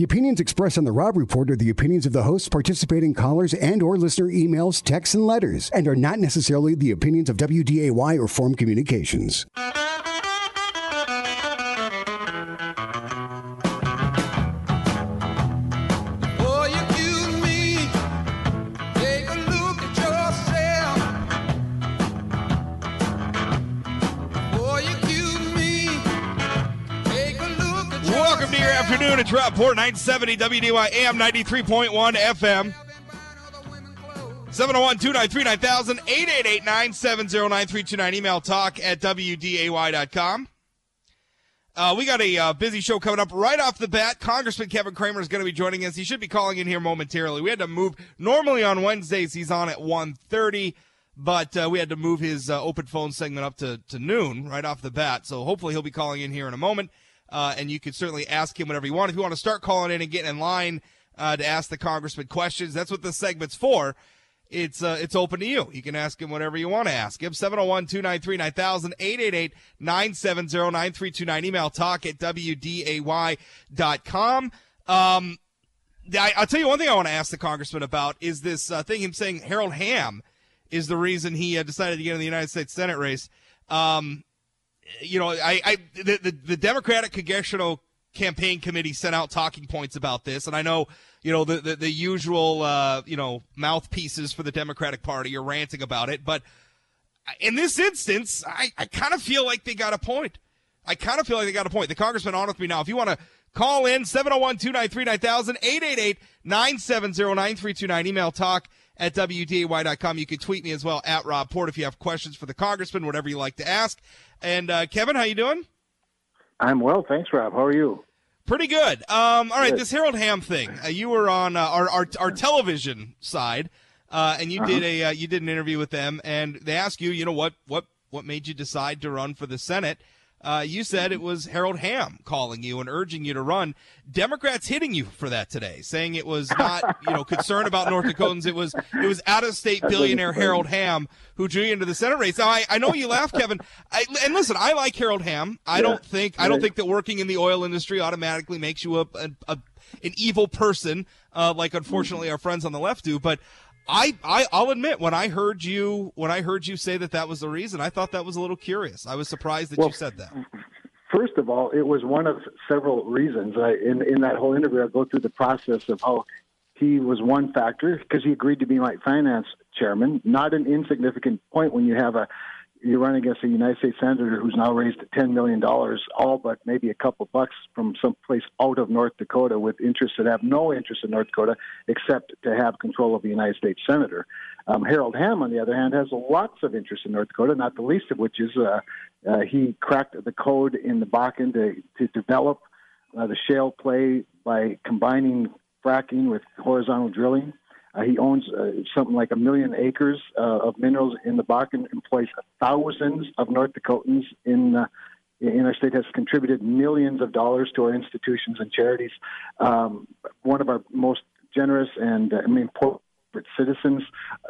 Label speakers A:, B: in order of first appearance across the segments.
A: The opinions expressed on the Rob Report are the opinions of the hosts, participating callers, and or listener emails, texts, and letters, and are not necessarily the opinions of WDAY or Forum Communications.
B: Afternoon. Port, 970 WDAY AM 93.1 FM. 701 293 9000 888 970 9329. Email talk at WDAY.com. Uh, we got a uh, busy show coming up right off the bat. Congressman Kevin Cramer is going to be joining us. He should be calling in here momentarily. We had to move. Normally on Wednesdays he's on at 1.30, but uh, we had to move his uh, open phone segment up to, to noon right off the bat. So hopefully he'll be calling in here in a moment. Uh, and you can certainly ask him whatever you want. If you want to start calling in and getting in line uh, to ask the congressman questions, that's what this segment's for. It's uh, it's open to you. You can ask him whatever you want to ask him. 701 293 9000 888 970 9329. Email talk at WDAY.com. Um, I, I'll tell you one thing I want to ask the congressman about is this uh, thing him saying Harold Hamm is the reason he uh, decided to get in the United States Senate race. Um, you know, I, I the, the, the Democratic Congressional Campaign Committee sent out talking points about this, and I know, you know, the the, the usual, uh, you know, mouthpieces for the Democratic Party are ranting about it, but in this instance, I, I kind of feel like they got a point. I kind of feel like they got a point. The congressman on with me now. If you want to call in, 701-293-9000, 888-970-9329, email talk at WDAY.com. You can tweet me as well at Rob Port if you have questions for the congressman, whatever you like to ask. And uh, Kevin, how you doing?
C: I'm well, thanks, Rob. How are you?
B: Pretty good. Um, all right,
C: Good.
B: this Harold Hamm thing. Uh, you were on uh, our, our our television side, uh, and you did a uh, you did an interview with them, and they asked you, you know, what what what made you decide to run for the Senate? Uh, you said it was Harold Hamm calling you and urging you to run. Democrats hitting you for that today, saying it was not, you know, concern about North Dakotans. It was it was out of state billionaire Harold Hamm who drew you into the Senate race. Now I, I know you laugh, Kevin. I, and listen, I like Harold Hamm. I
C: Yeah.
B: don't think I don't think that working in the oil industry automatically makes you a, a, a an evil person, uh, like unfortunately our friends on the left do. But I, I I'll admit when I heard you when I heard you say that that was the reason, I thought that was a little curious. I was surprised that
C: Well,
B: you said that.
C: First of all, it was one of several reasons. I, in in that whole interview, I go through the process of how he was one factor because he agreed to be my finance chairman. Not an insignificant point when you have a you run against a United States senator who's now raised ten million dollars, all but maybe a couple bucks from someplace out of North Dakota, with interests that have no interest in North Dakota except to have control of the United States senator. Um, Harold Hamm, on the other hand, has lots of interest in North Dakota, not the least of which is uh, uh, he cracked the code in the Bakken to, to develop uh, the shale play by combining fracking with horizontal drilling. Uh, he owns uh, something like a million acres uh, of minerals in the Bakken, employs thousands of North Dakotans in uh, in our state, has contributed millions of dollars to our institutions and charities. Um, one of our most generous and uh, I mean, important citizens.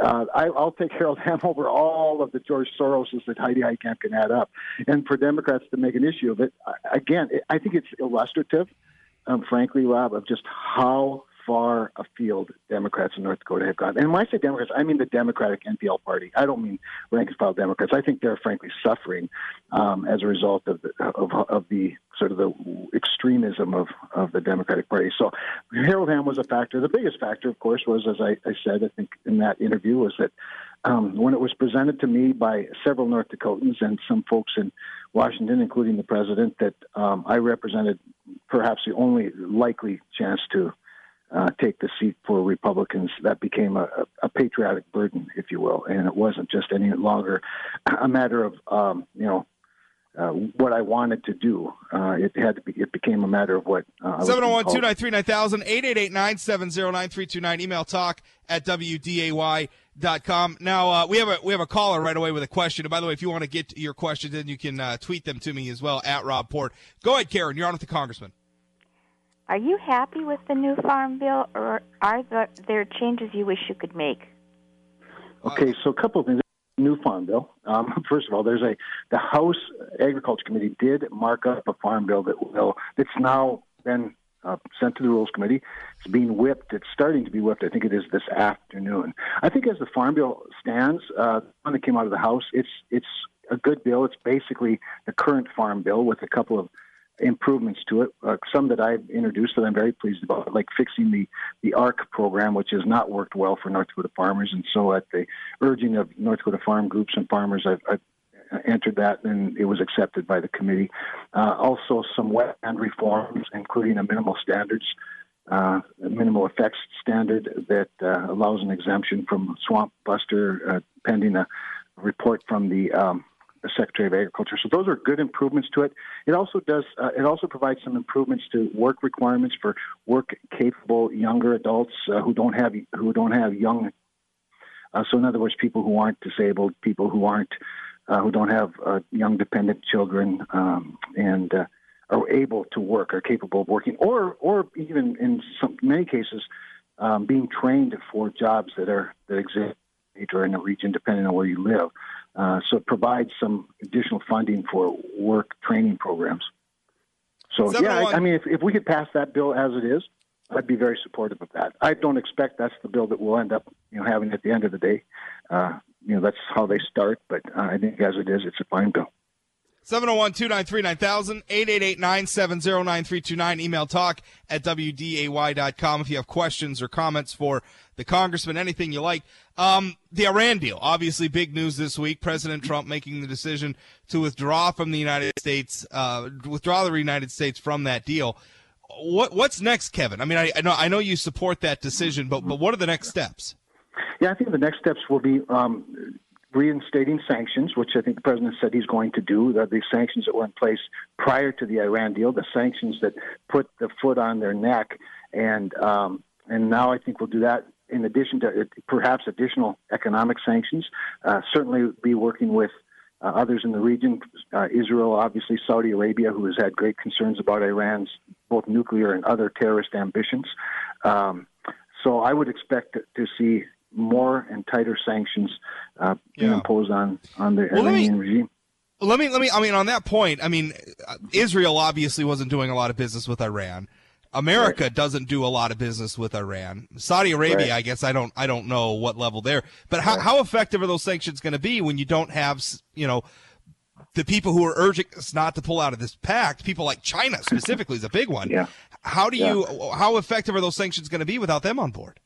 C: Uh, I, I'll take Harold Hamm over all of the George Soroses that Heidi Heitkamp can add up. And for Democrats to make an issue of it, again, I think it's illustrative, um, frankly, Rob, of just how far afield Democrats in North Dakota have gone. And when I say Democrats, I mean the Democratic NPL party. I don't mean rank and file Democrats. I think they're frankly suffering um, as a result of the, of, of the sort of the extremism of, of the Democratic Party. So Harold Hamm was a factor. The biggest factor, of course, was, as I, I said, I think in that interview, was that um, when it was presented to me by several North Dakotans and some folks in Washington, including the president, that um, I represented perhaps the only likely chance to uh, take the seat for Republicans, that became a, a patriotic burden, if you will, and it wasn't just any longer a matter of um, you know uh, what I wanted to do. Uh, it had to be. It became a matter of what. Uh, I was being
B: 701
C: called.
B: 293 9000 888 970 9329. Email talk at WDAY.com. Now, uh, we have a we have a caller right away with a question. And by the way, if you want to get your questions in, you can uh, tweet them to me as well at Rob Port. Go ahead, Karen. You're on with the congressman.
D: Are you happy with the new farm bill, or are there, changes you wish you could make?
C: Okay, so a couple of things. New farm bill. Um, first of all, there's a the House Agriculture Committee did mark up a farm bill that will that's now been uh, sent to the Rules Committee. It's being whipped. It's starting to be whipped. I think it is this afternoon. I think as the Farm Bill stands, uh, one that came out of the House, it's it's a good bill. It's basically the current Farm Bill with a couple of improvements to it. Uh, some that I've introduced that I'm very pleased about, like fixing the the ARC program, which has not worked well for North Dakota farmers. And so, at the urging of North Dakota farm groups and farmers, I've, I've entered that, and it was accepted by the committee. Uh, also, some wetland reforms, including a minimal standards. Uh, minimal effects standard that uh, allows an exemption from swamp buster uh, pending a report from the um, the Secretary of Agriculture. So those are good improvements to it. It also does. Uh, it also provides some improvements to work requirements for work capable younger adults uh, who don't have who don't have young. Uh, so in other words, people who aren't disabled, people who aren't uh, who don't have uh, young dependent children, um, and uh, are able to work, are capable of working, or or even in some many cases, um, being trained for jobs that are that exist or in a region, depending on where you live. Uh, so it provides some additional funding for work training programs. So yeah, I, I mean, if, if we could pass that bill as it is, I'd be very supportive of that. I don't expect that's the bill that we'll end up, you know, having at the end of the day. Uh, you know, that's how they start. But uh, I think as it is, it's a fine bill.
B: 701 293 9000, 888 970 9329. Email talk at WDAY.com if you have questions or comments for the congressman, anything you like. Um, the Iran deal, obviously big news this week. President Trump making the decision to withdraw from the United States, uh, withdraw the United States from that deal. What what's next, Kevin? I mean, I, I know I know you support that decision, but but what are the next steps?
C: Yeah, I think the next steps will be um, reinstating sanctions, which I think the president said he's going to do. The, the sanctions that were in place prior to the Iran deal, the sanctions that put the foot on their neck, and um, and now I think we'll do that. In addition to uh, perhaps additional economic sanctions, uh, certainly be working with uh, others in the region, uh, Israel, obviously Saudi Arabia, who has had great concerns about Iran's both nuclear and other terrorist ambitions. Um, so I would expect to see more and tighter sanctions uh, being yeah. imposed on on the well, Iranian me, regime.
B: Let me let me. I mean, on that point, I mean, Israel obviously wasn't doing a lot of business with Iran. America right. doesn't do a lot of business with Iran. Saudi Arabia, right. I guess I don't I don't know what level there. But how, right. how effective are those sanctions going to be when you don't have you know the people who are urging us not to pull out of this pact? People like China specifically is a big one.
C: Yeah.
B: How do
C: yeah.
B: you how effective are those sanctions going to be without them on board?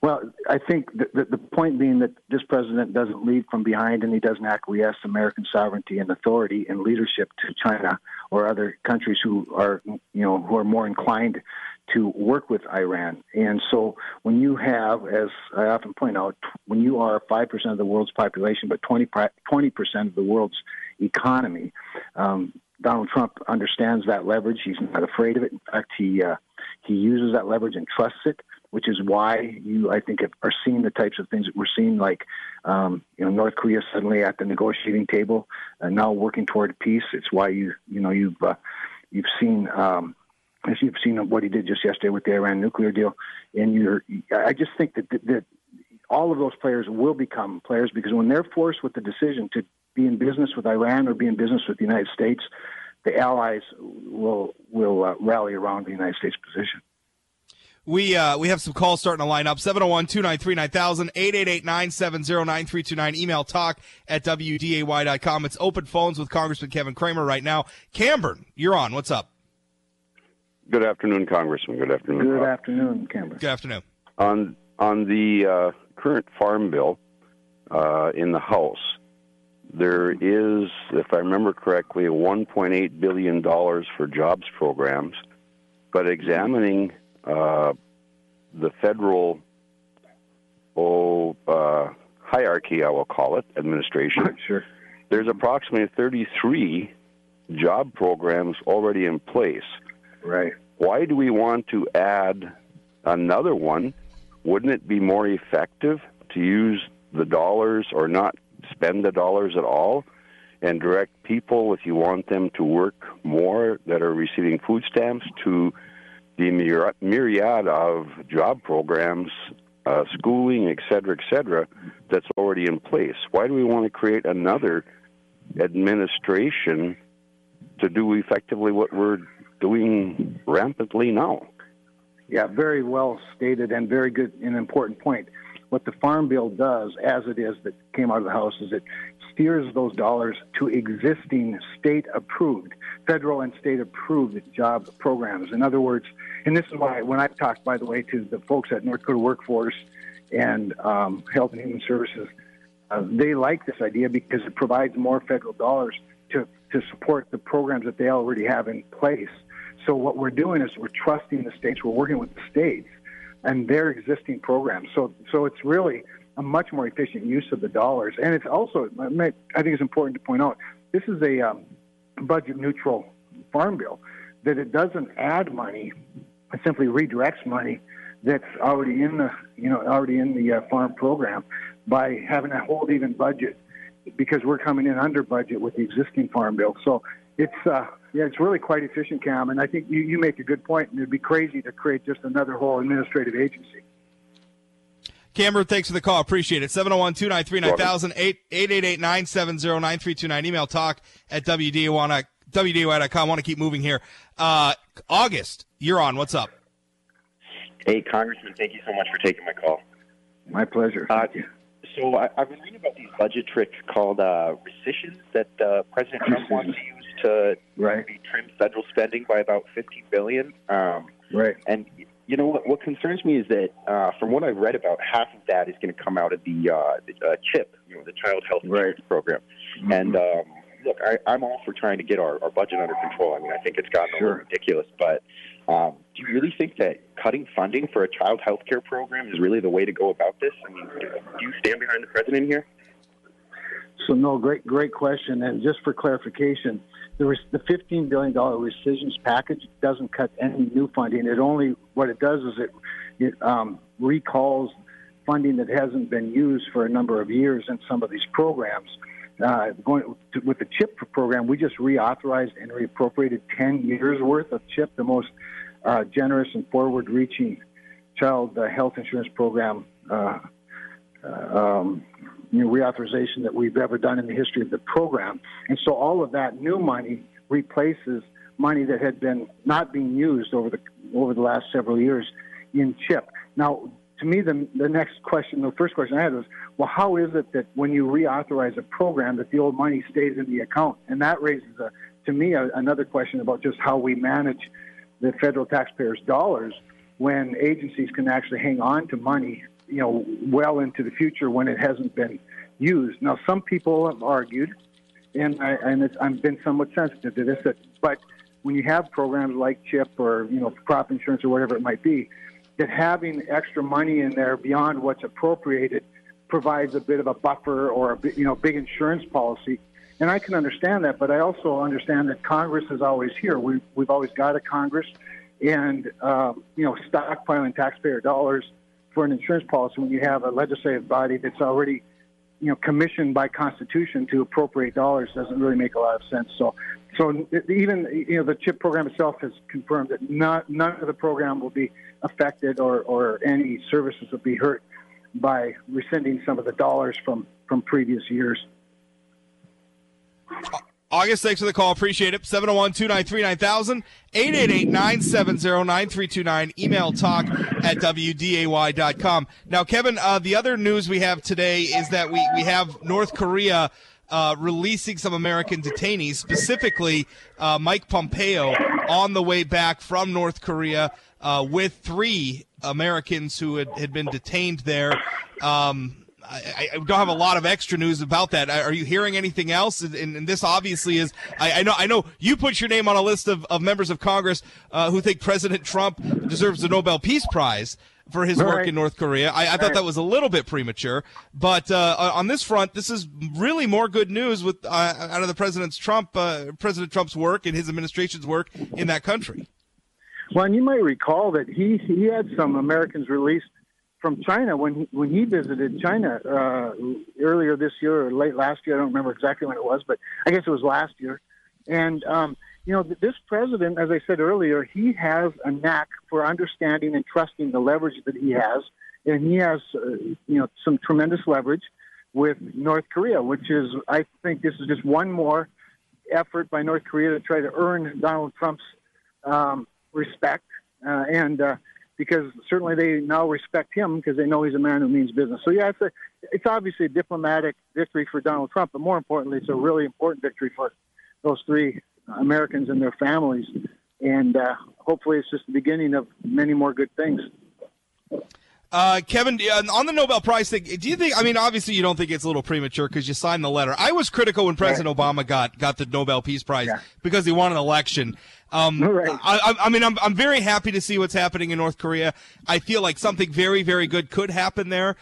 C: Well, I think the, the, the, point being that this president doesn't lead from behind and he doesn't acquiesce American sovereignty and authority and leadership to China or other countries who are, you know, who are more inclined to work with Iran. And so when you have, as I often point out, when you are 5% of the world's population, but 20, 20% of the world's economy, um, Donald Trump understands that leverage. He's not afraid of it. In fact, he, uh, he uses that leverage and trusts it which is why you, I think, are seeing the types of things that we're seeing, like um, you know North Korea suddenly at the negotiating table, and now working toward peace. It's why you, you know, you've uh, you've seen. Um, as you've seen what he did just yesterday with the Iran nuclear deal, and you're, I just think that, that, that all of those players will become players because when they're forced with the decision to be in business with Iran or be in business with the United States, the allies will will uh, rally around the United States position.
B: We uh, we have some calls starting to line up 701 293 9000 888 970 9329. Email talk at WDAY.com. It's open phones with Congressman Kevin Cramer right now. Camburn, you're on. What's up?
E: Good afternoon, Congressman. Good afternoon.
C: Good afternoon, Camburn.
B: Good afternoon.
E: On, on the uh, current farm bill uh, in the House, there is, if I remember correctly, $1.8 billion for jobs programs. But examining uh, the federal oh, uh, hierarchy, I will call it, administration.
C: Sure.
E: There's approximately 33 job programs already in place.
C: Right.
E: Why do we want to add another one? Wouldn't it be more effective to use the dollars or not spend the dollars at all and direct people, if you want them to work more that are receiving food stamps, to the myriad of job programs, uh, schooling, et cetera, et cetera, that's already in place. Why do we want to create another administration to do effectively what we're doing rampantly now.
C: Yeah, very well stated and very good and important point. What the Farm Bill does, as it is that came out of the House, is it steers those dollars to existing state approved, federal and state approved job programs. In other words, and this is why when I talked, by the way, to the folks at North Dakota Workforce and um, Health and Human Services, uh, they like this idea because it provides more federal dollars to, to support the programs that they already have in place. So what we're doing is we're trusting the states, we're working with the states and their existing programs. So, so it's really a much more efficient use of the dollars. And it's also, I think it's important to point out, this is a um, budget neutral farm bill, that it doesn't add money, it simply redirects money that's already in the, you know, already in the uh, farm program by having a hold even budget because we're coming in under budget with the existing farm bill. So it's, uh, yeah, it's really quite efficient, Cam. And I think you, you make a good point. And it'd be crazy to create just another whole administrative agency.
B: Cameron, thanks for the call. Appreciate it. 701 293 9000 888 970 9329. Email talk at WDAY.com. Want to keep moving here. Uh, August, you're on. What's up?
F: Hey, Congressman, thank you so much for taking my call.
C: My pleasure.
F: Uh, so I, have been reading about these budget tricks called uh, rescissions that uh, President Trump wants to use to
C: right.
F: trim federal spending by about 50 billion. Um,
C: right.
F: And you know what? What concerns me is that, uh, from what I've read about, half of that is going to come out of the, uh, the uh, CHIP, you know, the Child Health Insurance right. Program. Mm-hmm. And um, look, I, I'm all for trying to get our, our budget under control. I mean, I think it's gotten sure. a little ridiculous, but um, do you really think that cutting funding for a child health care program is really the way to go about this? I mean, do you stand behind the president here?
C: So no, great, great question. And just for clarification, the, the $15 billion rescissions package doesn't cut any new funding. It only, what it does is it, it um, recalls funding that hasn't been used for a number of years in some of these programs. Uh, going to, with the CHIP program, we just reauthorized and reappropriated 10 years worth of CHIP, the most uh, generous and forward-reaching child uh, health insurance program uh, uh, um, reauthorization that we've ever done in the history of the program. And so all of that new money replaces money that had been not being used over the over the last several years in CHIP. Now, to me, the, the next question, the first question I had was, well, how is it that when you reauthorize a program that the old money stays in the account? And that raises, a, to me, a, another question about just how we manage the federal taxpayers' dollars when agencies can actually hang on to money you know, well into the future when it hasn't been used. Now, some people have argued, and I, and I've been somewhat sensitive to this, that, but when you have programs like CHIP or you know crop insurance or whatever it might be, that having extra money in there beyond what's appropriated provides a bit of a buffer or a you know big insurance policy. And I can understand that, but I also understand that Congress is always here. We, we've always got a Congress, and um, you know stockpiling taxpayer dollars for an insurance policy when you have a legislative body that's already, you know, commissioned by Constitution to appropriate dollars doesn't really make a lot of sense. So, so even you know the CHIP program itself has confirmed that not, none of the program will be affected or, or any services will be hurt by rescinding some of the dollars from from previous years.
B: August, thanks for the call. Appreciate it. 701 293 9000, 888 970 9329. Email talk at WDAY.com. Now, Kevin, uh, the other news we have today is that we, we have North Korea uh, releasing some American detainees, specifically uh, Mike Pompeo, on the way back from North Korea uh, with three Americans who had, had been detained there. Um, I, I, don't have a lot of extra news about that. Are you hearing anything else? And, and this obviously is. I, I, know. I know you put your name on a list of, of members of Congress uh, who think President Trump deserves the Nobel Peace Prize for his work in North Korea. I, I thought that was a little bit premature, but uh, on this front, this is really more good news with uh, out of the President's Trump, uh, President Trump's work and his administration's work in that country.
C: Well, and you might recall that he he had some Americans released from China when he, when he visited China uh, earlier this year or late last year. I don't remember exactly when it was, but I guess it was last year. And um, you know, this president, as I said earlier, he has a knack for understanding and trusting the leverage that he has, and he has uh, you know some tremendous leverage with North Korea, which is I think this is just one more effort by North Korea to try to earn Donald Trump's um, respect, uh, and uh, because certainly they now respect him because they know he's a man who means business. So yeah, it's a, it's obviously a diplomatic victory for Donald Trump, but more importantly, it's a really important victory for those three Americans and their families. And uh, hopefully, it's just the beginning of many more good things.
B: Uh, Kevin, on the Nobel Prize thing, do you think? I mean, obviously, you don't think it's a little premature because you signed the letter. I was critical when President right. Obama got got the Nobel Peace Prize yeah. because he won an election. Um, right. I, I, mean, I'm I'm very happy to see what's happening in North Korea. I feel like something very very good could happen there.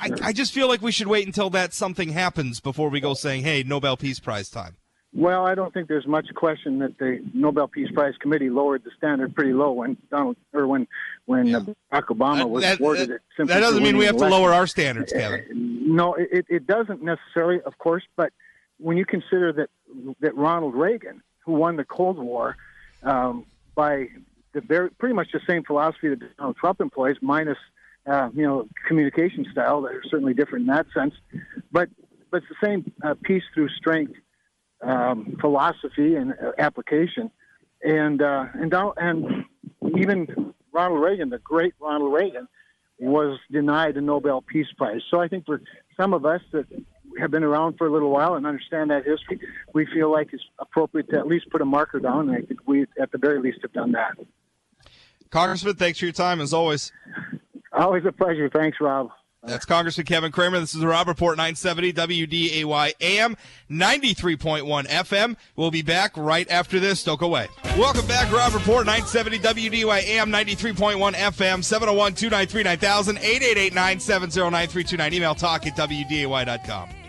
B: I, I just feel like we should wait until that something happens before we go saying, "Hey, Nobel Peace Prize time."
C: Well, I don't think there's much question that the Nobel Peace Prize committee lowered the standard pretty low when Donald or when when yeah. Barack Obama was
B: that,
C: awarded
B: that, it. That doesn't mean we have
C: election.
B: to lower our standards, Kevin. Uh,
C: no, it, it doesn't necessarily, of course. But when you consider that that Ronald Reagan, who won the Cold War um, by the very pretty much the same philosophy that Donald Trump employs, minus uh, you know communication style that are certainly different in that sense, but but it's the same uh, peace through strength um, philosophy and uh, application. And uh, and and even Ronald Reagan, the great Ronald Reagan, was denied a Nobel Peace Prize. So I think for some of us that have been around for a little while and understand that history, we feel like it's appropriate to at least put a marker down. And I think we, at the very least, have done that.
B: Congressman, thanks for your time as always.
C: Always a pleasure. Thanks, Rob.
B: That's Congressman Kevin Cramer. This is the Rob Report 970 WDAY AM 93.1 FM. We'll be back right after this. Don't go away. Welcome back, Rob Report 970 WDAY AM 93.1 FM 701 293 9000 888 970 9329. Email talk at WDAY.com.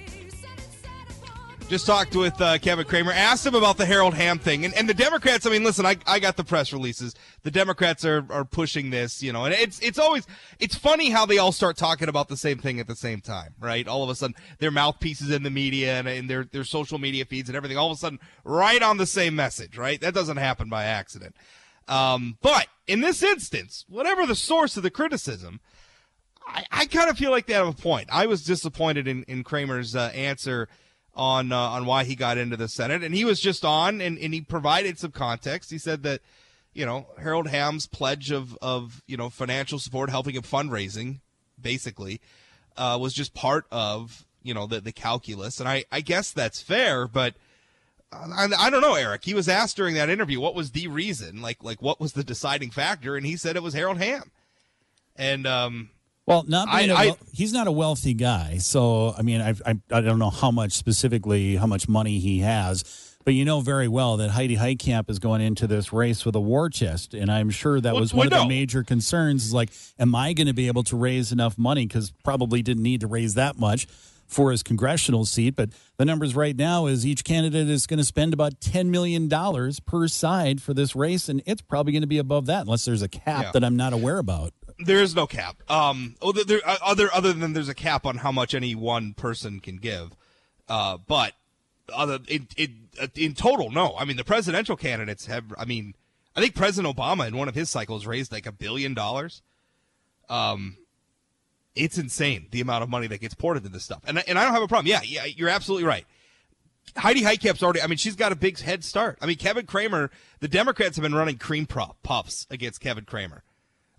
B: Just talked with uh, Kevin Cramer, asked him about the Harold Hamm thing. And, and the Democrats, I mean, listen, I, I got the press releases. The Democrats are, are pushing this, you know, and it's, it's always, it's funny how they all start talking about the same thing at the same time, right? All of a sudden, their mouthpieces in the media and in their, their social media feeds and everything, all of a sudden, right on the same message, right? That doesn't happen by accident. Um, but in this instance, whatever the source of the criticism, I, I kind of feel like they have a point. I was disappointed in, in Cramer's uh, answer on uh, on why he got into the Senate, and he was just on and, and he provided some context. He said that you know Harold Hamm's pledge of of you know financial support, helping him fundraising, basically, uh, was just part of you know the the calculus, and I I guess that's fair, but. I, I don't know, Eric. He was asked during that interview what was the reason, like like what was the deciding factor, and he said it was Harold Hamm. And um,
G: well, not I, a, I, he's not a wealthy guy, so I mean, I, I I don't know how much specifically how much money he has, but you know very well that Heidi Heitkamp is going into this race with a war chest, and I'm sure that well, was one of the major concerns. Is like, am I going to be able to raise enough money? Because probably didn't need to raise that much for his congressional seat, but the numbers right now is each candidate is going to spend about ten million dollars per side for this race, and it's probably going to be above that unless there's a cap yeah. that I'm not aware about.
B: There is no cap. Um, oh, there, uh, other other than there's a cap on how much any one person can give. Uh, but other in, in uh, in total, no. I mean, the presidential candidates have. I mean, I think President Obama in one of his cycles raised like a billion dollars. Um, it's insane the amount of money that gets poured into this stuff, and and I don't have a problem. Yeah, yeah, you're absolutely right. Heidi Heitkamp's already. I mean, she's got a big head start. I mean, Kevin Cramer. The Democrats have been running cream puffs against Kevin Cramer.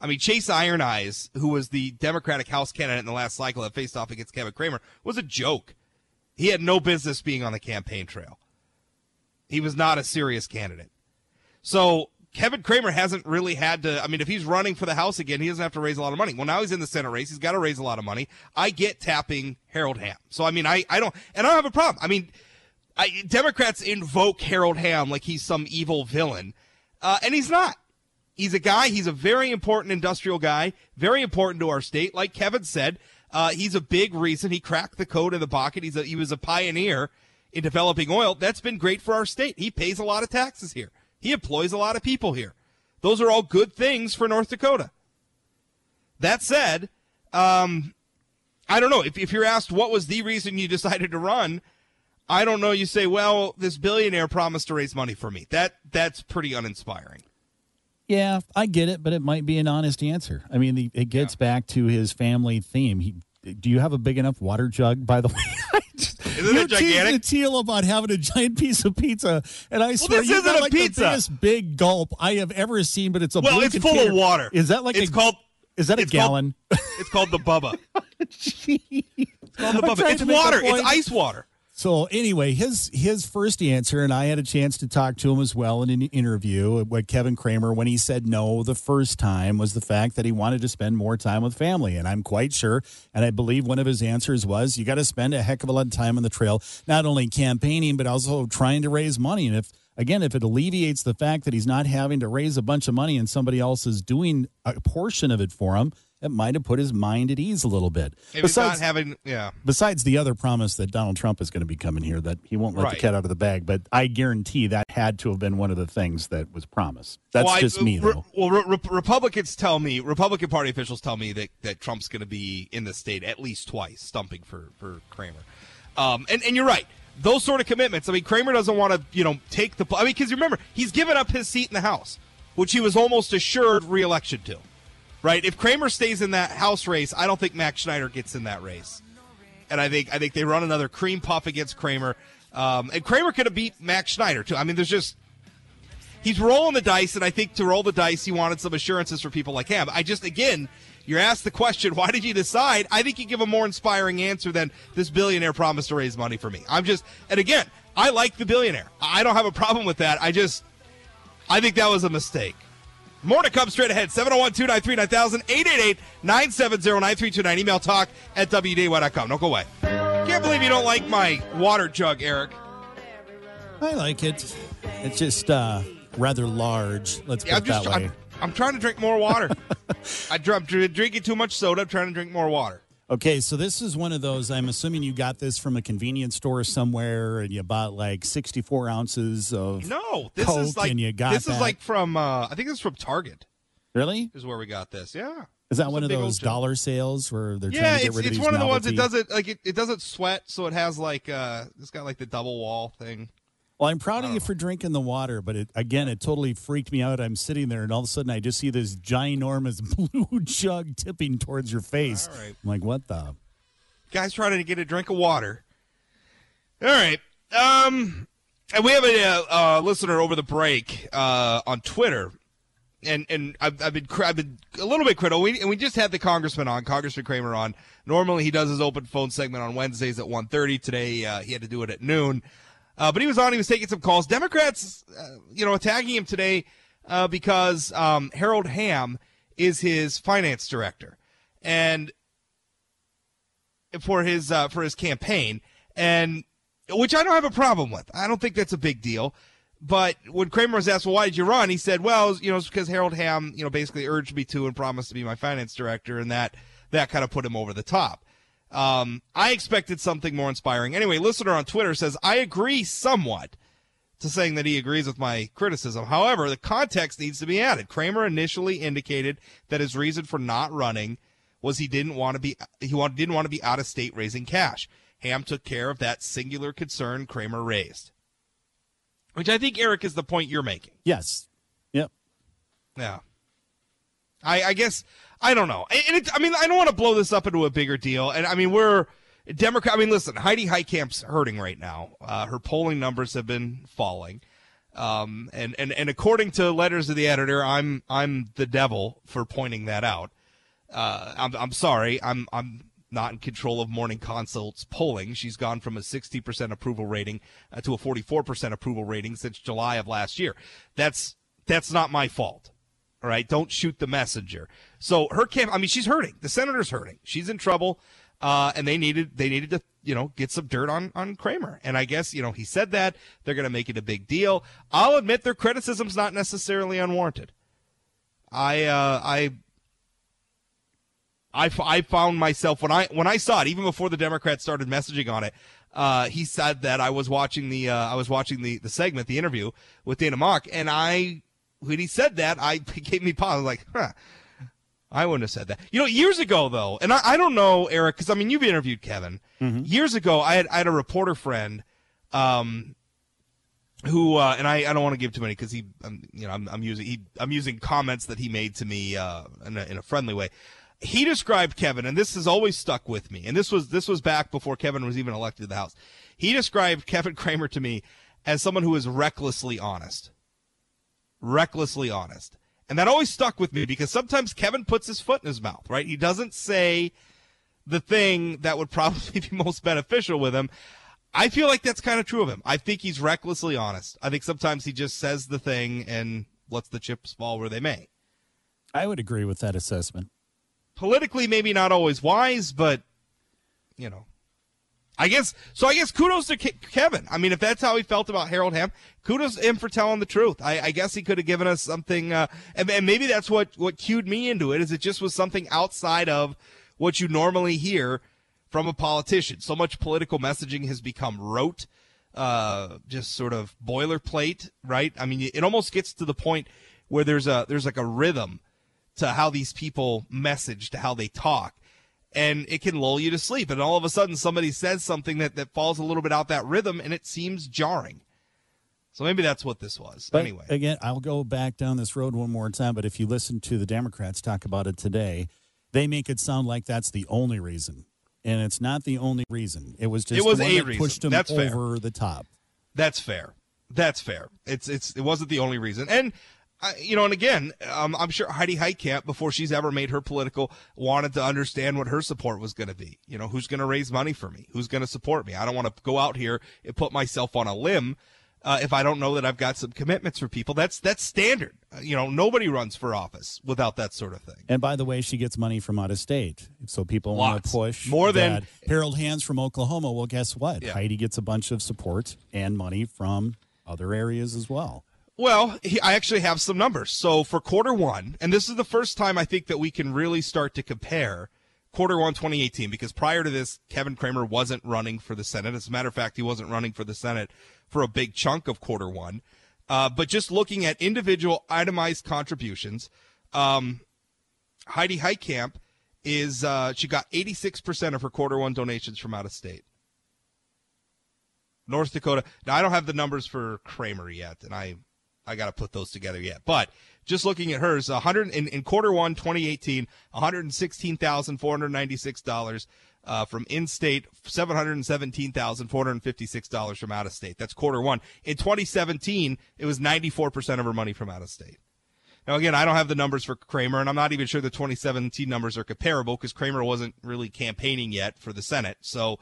B: I mean, Chase Iron Eyes, who was the Democratic House candidate in the last cycle that faced off against Kevin Cramer, was a joke. He had no business being on the campaign trail. He was not a serious candidate. So Kevin Cramer hasn't really had to. I mean, if he's running for the House again, he doesn't have to raise a lot of money. Well, now he's in the Senate race. He's got to raise a lot of money. I get tapping Harold Hamm. So, I mean, I, I don't, and I don't have a problem. I mean, I, Democrats invoke Harold Hamm like he's some evil villain, uh, and he's not. He's a guy, he's a very important industrial guy, very important to our state. Like Kevin said, uh, he's a big reason he cracked the code in the Bakken. He's a, he was a pioneer in developing oil. That's been great for our state. He pays a lot of taxes here. He employs a lot of people here. Those are all good things for North Dakota. That said, um, I don't know. If, if you're asked what was the reason you decided to run, I don't know. You say, well, this billionaire promised to raise money for me. That that's pretty uninspiring.
G: Yeah, I get it, but it might be an honest answer. I mean, it gets yeah. back to his family theme. He, do you have a big enough water jug? By the way,
B: Isn't
G: You're
B: it gigantic?
G: Teal about having a giant piece of pizza, and I swear
B: this isn't a
G: like
B: pizza.
G: the biggest big gulp I have ever seen. But it's a
B: Well, it's full of water.
G: Is that like
B: it's
G: a
B: called?
G: Is that a
B: it's called-
G: gallon?
B: It's called the Bubba. It's called the
G: I'm
B: Bubba. It's
G: to make a
B: water. It's ice water.
G: So anyway, his his first answer, and I had a chance to talk to him as well in an interview with Kevin Cramer when he said no the first time was the fact that he wanted to spend more time with family, and I'm quite sure, and I believe one of his answers was you got to spend a heck of a lot of time on the trail, not only campaigning but also trying to raise money, and if again if it alleviates the fact that he's not having to raise a bunch of money and somebody else is doing a portion of it for him. It might have put his mind at ease a little bit.
B: If not having, yeah.
G: Besides the other promise that Donald Trump is going to be coming here, that he won't let
B: Right.
G: the cat out of the bag, but I guarantee that had to have been one of the things that was promised. That's
B: Well, I-
G: just me,
B: re-
G: though.
B: well, re- re- Republicans tell me, Republican Party officials tell me that, that Trump's going to be in the state at least twice, stumping for for Cramer. Um, and and you're right. Those sort of commitments. I mean, Cramer doesn't want to, you know, take the. I mean, because remember, he's given up his seat in the House, which he was almost assured reelection to. Right? If Cramer stays in that House race, I don't think Mac Schneider gets in that race. And I think I think they run another cream puff against Cramer. Um, and Cramer could have beat Mac Schneider too. I mean, there's just he's rolling the dice, and I think to roll the dice, he wanted some assurances for people like him. I just, again, you're asked the question, why did you decide? I think you give a more inspiring answer than this billionaire promised to raise money for me. I'm just, and again, I like the billionaire. I don't have a problem with that. I just, I think that was a mistake. More to come straight ahead. 701 293 9000 888 970 9329. Email talk at WDAY.com. Don't go away. Can't believe you don't like my water jug, Eric.
G: I like it. It's just uh, rather large. Let's put
B: Yeah, I'm
G: it
B: just
G: that way.
B: I'm, I'm trying to drink more water. I I'm drinking too much soda. I'm trying to drink more water.
G: Okay, so this is one of those. I'm assuming you got this from a convenience store somewhere, and you bought like 64 ounces of.
B: No, this
G: Coke
B: is like
G: and you got
B: this is
G: that.
B: like from uh, I think it's from Target.
G: Really?
B: Is where we got this. Yeah.
G: Is that
B: It's
G: one of those dollar sales where they're
B: Yeah,
G: trying to get rid of
B: it's one of the ones that doesn't like it, it doesn't sweat, so it has like uh it's got like the double wall thing.
G: Well, I'm proud of you for drinking the water, but it, again, it totally freaked me out. I'm sitting there, and all of a sudden, I just see this ginormous blue jug tipping towards your face.
B: All right.
G: I'm like, what the?
B: Guy's trying to get a drink of water. All right. Um, and we have a uh, uh, listener over the break uh, on Twitter, and and I've, I've been I've been a little bit critical. We, and we just had the congressman on, Congressman Cramer on. Normally he does his open phone segment on Wednesdays at 1.30. Today uh, he had to do it at noon. Uh, but he was on. He was taking some calls. Democrats, uh, you know, attacking him today uh, because um, Harold Hamm is his finance director, and for his uh, for his campaign, and which I don't have a problem with. I don't think that's a big deal. But when Cramer was asked, "Well, why did you run?" he said, "Well, you know, it's because Harold Hamm, you know, basically urged me to and promised to be my finance director, and that that kind of put him over the top." Um, I expected something more inspiring. Anyway, listener on Twitter says, "I agree somewhat." To saying that he agrees with my criticism. However, the context needs to be added. Cramer initially indicated that his reason for not running was he didn't want to be he didn't want to be out of state raising cash. Hamm took care of that singular concern Cramer raised, which I think Eric is the point you're making.
G: Yes. Yep.
B: Yeah. I, I guess I don't know. And it, I mean, I don't want to blow this up into a bigger deal. And I mean, we're Democrat. I mean, listen, Heidi Heitkamp's hurting right now. Uh, her polling numbers have been falling. Um, and, and, and according to letters of the editor, I'm I'm the devil for pointing that out. Uh, I'm I'm sorry. I'm I'm not in control of Morning Consult's polling. She's gone from a 60% approval rating uh, to a 44% approval rating since July of last year. That's that's not my fault. All right, don't shoot the messenger. So her camp. I mean, she's hurting. The senator's hurting. She's in trouble, uh, and they needed they needed to you know get some dirt on on Cramer. And I guess you know he said that they're going to make it a big deal. I'll admit their criticism's not necessarily unwarranted. I uh, I I, found myself when I when I saw it even before the Democrats started messaging on it. Uh, he said that I was watching the uh, I was watching the the segment the interview with Dana Mock and I when he said that I it gave me pause I was like huh I wouldn't have said that you know years ago though and I, I don't know Eric because I mean you've interviewed Kevin years ago I had I had a reporter friend um who uh, and I, I don't want to give too many because he um, you know I'm, I'm using he I'm using comments that he made to me uh, in, a, in a friendly way. he described Kevin, and this has always stuck with me. And this was this was back before Kevin was even elected to the House. He described Kevin Cramer to me as someone who is recklessly honest. Recklessly honest. And that always stuck with me because sometimes Kevin puts his foot in his mouth, right? He doesn't say the thing that would probably be most beneficial with him. I feel like that's kind of true of him. I think he's recklessly honest. I think sometimes he just says the thing and lets the chips fall where they may.
G: I would agree with that assessment.
B: Politically, maybe not always wise, but you know, I guess so. I guess kudos to Ke- Kevin. I mean, if that's how he felt about Harold Hamm, kudos to him for telling the truth. I, I guess he could have given us something, uh, and, and maybe that's what what cued me into it. Is it just was something outside of what you normally hear from a politician? So much political messaging has become rote, uh, just sort of boilerplate, right? I mean, it almost gets to the point where there's a there's like a rhythm to how these people message, to how they talk and it can lull you to sleep. And all of a sudden, somebody says something that, that falls a little bit out that rhythm, and it seems jarring. So maybe that's what this was.
G: But
B: anyway,
G: again, I'll go back down this road one more time. But if you listen to the Democrats talk about it today, they make it sound like that's the only reason, and it's not the only reason. It was just
B: it was
G: a
B: reason.
G: pushed them
B: that's
G: over
B: fair.
G: the top.
B: That's fair. That's fair. It's it's it wasn't the only reason, and you know, and again, um, I'm sure Heidi Heitkamp, before she's ever made her political, wanted to understand what her support was going to be. You know, who's going to raise money for me? Who's going to support me? I don't want to go out here and put myself on a limb uh, if I don't know that I've got some commitments for people. That's that's standard. Uh, you know, nobody runs for office without that sort of thing.
G: And by the way, she gets money from out of state, so people want to push
B: more than
G: Harold Hamm's from Oklahoma. Well, guess what?
B: Yeah.
G: Heidi gets a bunch of support and money from other areas as well.
B: Well, he, I actually have some numbers. So for quarter one, and this is the first time I think that we can really start to compare quarter one 2018 because prior to this, Kevin Cramer wasn't running for the Senate. As a matter of fact, he wasn't running for the Senate for a big chunk of quarter one. Uh, but just looking at individual itemized contributions, um, Heidi Heitkamp is uh, she got 86% of her quarter one donations from out of state. North Dakota. Now I don't have the numbers for Cramer yet, and I I got to put those together yet. But just looking at hers, 100 in, in quarter one 2018, 116,496 dollars uh, from in-state, $717,456 from out of state. That's quarter one. In 2017, it was 94% of her money from out of state. Now, again, I don't have the numbers for Cramer, and I'm not even sure the 2017 numbers are comparable because Cramer wasn't really campaigning yet for the Senate. So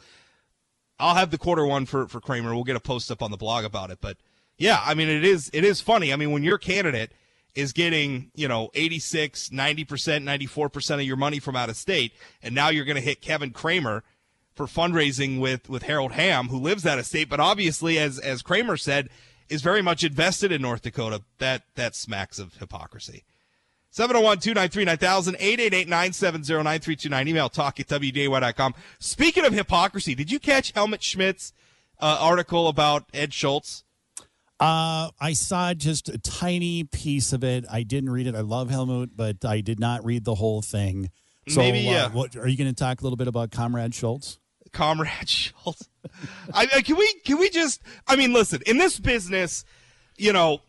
B: I'll have the quarter one for, for Cramer. We'll get a post up on the blog about it. But yeah, I mean, it is, it is funny. I mean, when your candidate is getting, you know, 86, 90%, 94% of your money from out of state, and now you're going to hit Kevin Cramer for fundraising with, with Harold Hamm, who lives out of state, but obviously, as, as Cramer said, is very much invested in North Dakota. That, that smacks of hypocrisy. 701-293-9000, 888-970-9329. Email talk at WDAY.com. Speaking of hypocrisy, did you catch Helmut Schmidt's uh, article about Ed Schultz?
G: Uh, I saw just a tiny piece of it. I didn't read it. I love Helmut, but I did not read the whole thing. So,
B: Maybe, yeah.
G: uh, what are you going to talk a little bit about Comrade Schultz?
B: Comrade Schultz. I, I, can we can we just? I mean, listen. In this business, you know,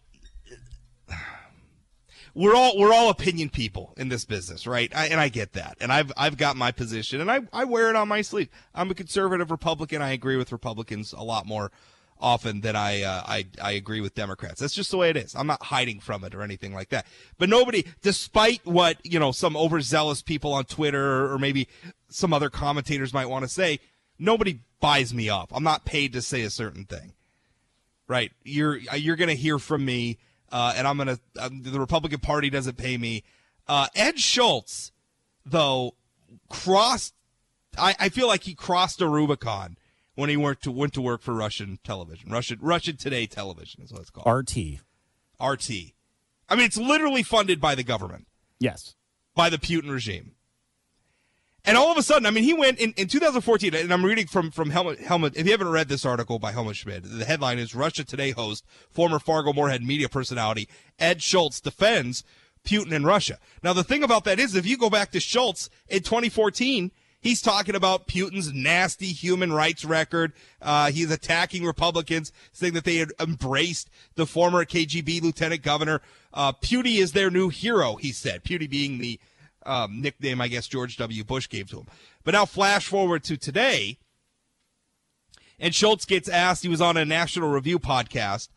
B: we're all we're all opinion people in this business, right? I, and I get that, and I've I've got my position, and I I wear it on my sleeve. I'm a conservative Republican. I agree with Republicans a lot more often than I uh, I I agree with Democrats. That's just the way it is. I'm not hiding from it or anything like that. But nobody, despite what you know, some overzealous people on Twitter or maybe some other commentators might want to say, nobody buys me off. I'm not paid to say a certain thing. Right? You're you're going to hear from me, uh, and I'm to. Um, the Republican Party doesn't pay me. Uh, Ed Schultz, though, crossed. I, I feel like he crossed a Rubicon when he went to went to work for Russian television, Russian Russian Today television is what it's called.
G: RT.
B: RT. I mean, it's literally funded by the government,
G: Yes.
B: by the Putin regime. And all of a sudden, I mean, he went in, in 2014, and I'm reading from, from Helmut, Helmut. If you haven't read this article by Helmut Schmidt, the headline is Russia Today host, former Fargo Moorhead media personality, Ed Schultz defends Putin and Russia. Now, the thing about that is, if you go back to Schultz in 2014, he's talking about Putin's nasty human rights record. Uh, he's attacking Republicans, saying that they had embraced the former KGB lieutenant governor. Uh, Putin is their new hero, he said. Putin being the um, nickname I guess George W. Bush gave to him. But now flash forward to today, and Schultz gets asked. He was on a National Review podcast